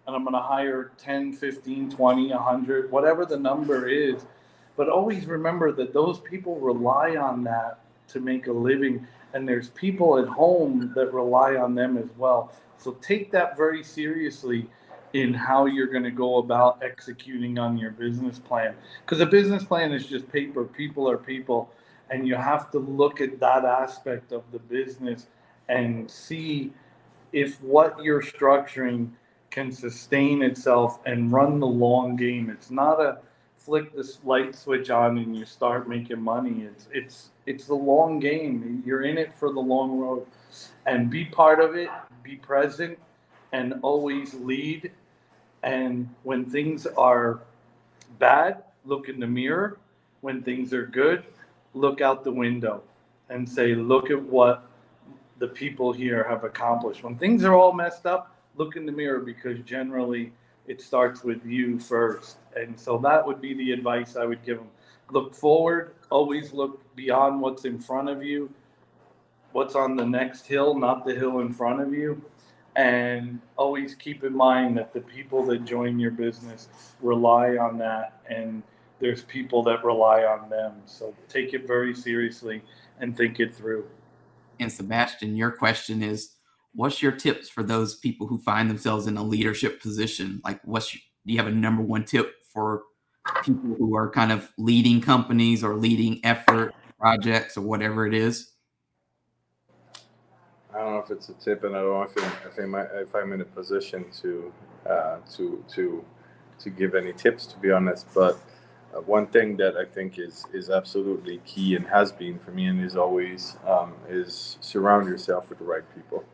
and I'm going to hire 10, 15, 20, 100, whatever the number is. But always remember that those people rely on that to make a living, and there's people at home that rely on them as well. So take that very seriously in how you're going to go about executing on your business plan. Because a business plan is just paper, people are people, and you have to look at that aspect of the business and see if what you're structuring can sustain itself and run the long game. It's not a flick this light switch on and you start making money. It's it's it's the long game. You're in it for the long road. And be part of it, be present and always lead. And when things are bad, look in the mirror. When things are good, look out the window and say, look at what the people here have accomplished. When things are all messed up, look in the mirror because generally it starts with you first. And so that would be the advice I would give them. Look forward, always look beyond what's in front of you, what's on the next hill, not the hill in front of you. And always keep in mind that the people that join your business rely on that, and there's people that rely on them. So take it very seriously and think it through. And Sebastien, your question is what's your tips for those people who find themselves in a leadership position? Like, what's do you have a number one tip for people who are kind of leading companies or leading effort projects or whatever it is? I don't know if it's a tip, and I don't know if, it, if, I'm, if I'm in a position to uh, to to to give any tips, to be honest. But uh, one thing that I think is is absolutely key and has been for me, and is always um, is surround yourself with the right people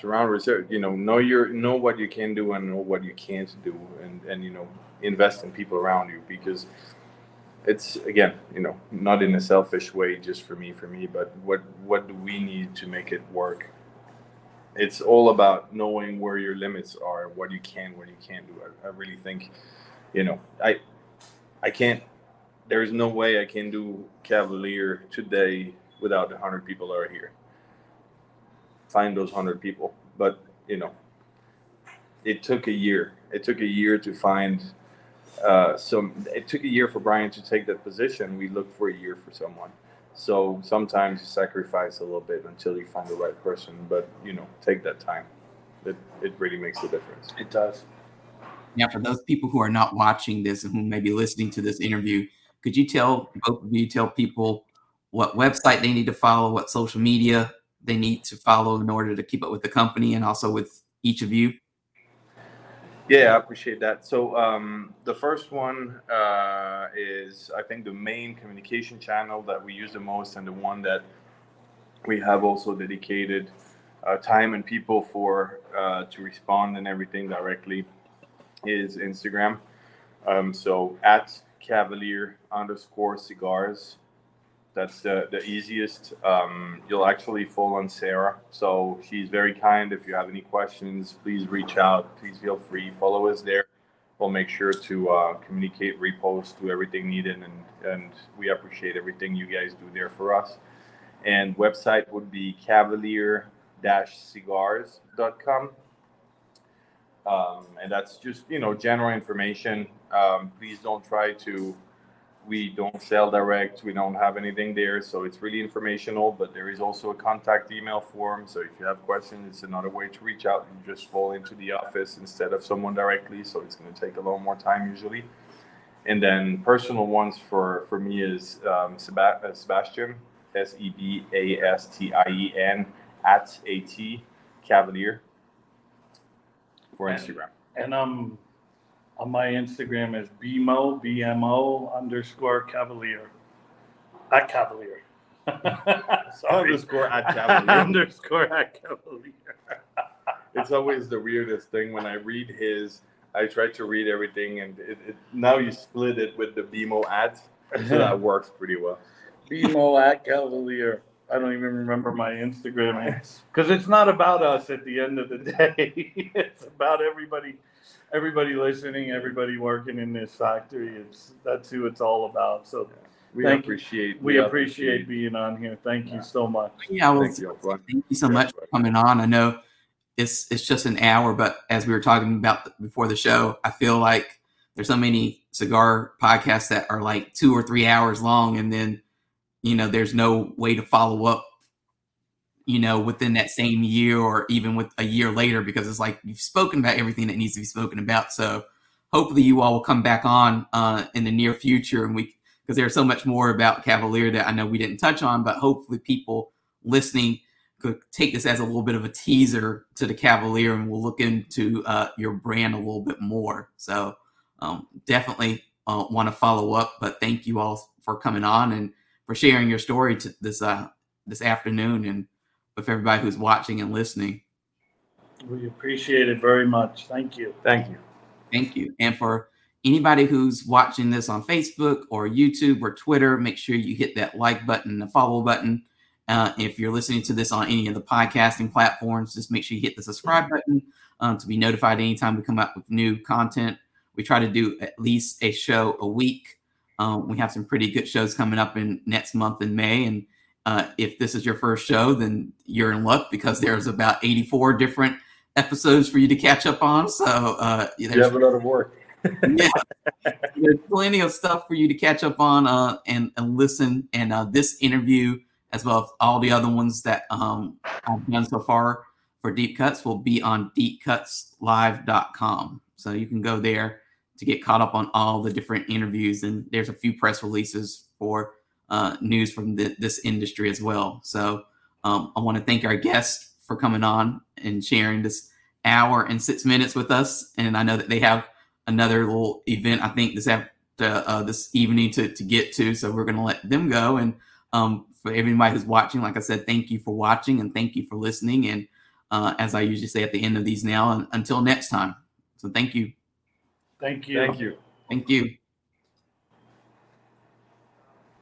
surround yourself you know know your know what you can do and know what you can't do and and you know invest in people around you because it's again you know not in a selfish way just for me for me but what what do we need to make it work? It's all about knowing where your limits are what you can what you can't do. I, I really think you know i i can't there's no way i can do cavalier today without the 100 people that are here find those 100 people but you know it took a year. It took a year to find uh, so it took a year for brian to take that position. We looked for a year for someone. So sometimes you sacrifice a little bit until you find the right person but you know take that time. It, it really makes a difference. It does. Now for those people who are not watching this and who may be listening to this interview could you tell both of you tell people what website they need to follow what social media they need to follow in order to keep up with the company and also with each of you? Yeah, I appreciate that. So um, the first one uh, is, I think, the main communication channel that we use the most, and the one that we have also dedicated uh, time and people for uh, to respond and everything directly is Instagram. Um, so at Cavalier underscore cigars that's the, the easiest. Um, you'll actually fall on Sarah. So she's very kind. If you have any questions, please reach out. Please feel free. Follow us there. We'll make sure to uh, communicate, repost, do everything needed, and and we appreciate everything you guys do there for us. And website would be cavalier-cigars.com. Um, and that's just you know general information. Um, please don't try to we don't sell direct. We don't have anything there, so it's really informational. But there is also a contact email form. So if you have questions, it's another way to reach out. You just fall into the office instead of someone directly. So it's going to take a little more time usually. And then personal ones for for me is um, uh, Sebastien S E B A S T I E N at A T Cavalier for Instagram. And um on my Instagram is BMO, BMO underscore Cavalier. At Cavalier. Sorry. Underscore at Cavalier. underscore at Cavalier. it's always the weirdest thing when I read his. I try to read everything, and it, it, now you split it with the BMO ads, so that works pretty well. BMO at Cavalier. I don't even remember my Instagram because it's not about us at the end of the day. it's about everybody everybody listening, everybody working in this factory. It's that's who it's all about. So we thank appreciate you. we, we appreciate, appreciate being on here. Thank yeah. you so much. Yeah, well, thank you, thank you so much for coming on. I know it's it's just an hour, but as we were talking about before the show, I feel like there's so many cigar podcasts that are like two or three hours long, and then you know there's no way to follow up you know, within that same year or even with a year later, because it's like you've spoken about everything that needs to be spoken about. So hopefully you all will come back on uh, in the near future and we, because there's so much more about Cavalier that I know we didn't touch on, but hopefully people listening could take this as a little bit of a teaser to the Cavalier and we'll look into uh, your brand a little bit more. So um, definitely uh, want to follow up, but thank you all for coming on and for sharing your story to this uh, this afternoon and with everybody who's watching and listening. We appreciate it very much. Thank you. Thank you. Thank you. And for anybody who's watching this on Facebook or YouTube or Twitter, make sure you hit that like button, the follow button. Uh, if you're listening to this on any of the podcasting platforms, just make sure you hit the subscribe button um, to be notified anytime we come out with new content. We try to do at least a show a week. Um, we have some pretty good shows coming up in next month in May, and uh, if this is your first show, then you're in luck because there's about 84 different episodes for you to catch up on. So uh, you have a lot of work. yeah, there's plenty of stuff for you to catch up on uh, and, and listen. And uh, this interview, as well as all the other ones that um, I've done so far for Deep Cuts, will be on deepcutslive.com. So you can go there to get caught up on all the different interviews. And there's a few press releases for uh, news from the, this industry as well. So um, I want to thank our guests for coming on and sharing this hour and six minutes with us. And I know that they have another little event, I think, this after uh, this evening to, to get to. So we're going to let them go. And um, for everybody who's watching, like I said, thank you for watching and thank you for listening. And uh, as I usually say at the end of these now, and until next time. So thank you. Thank you. Thank you. Thank you.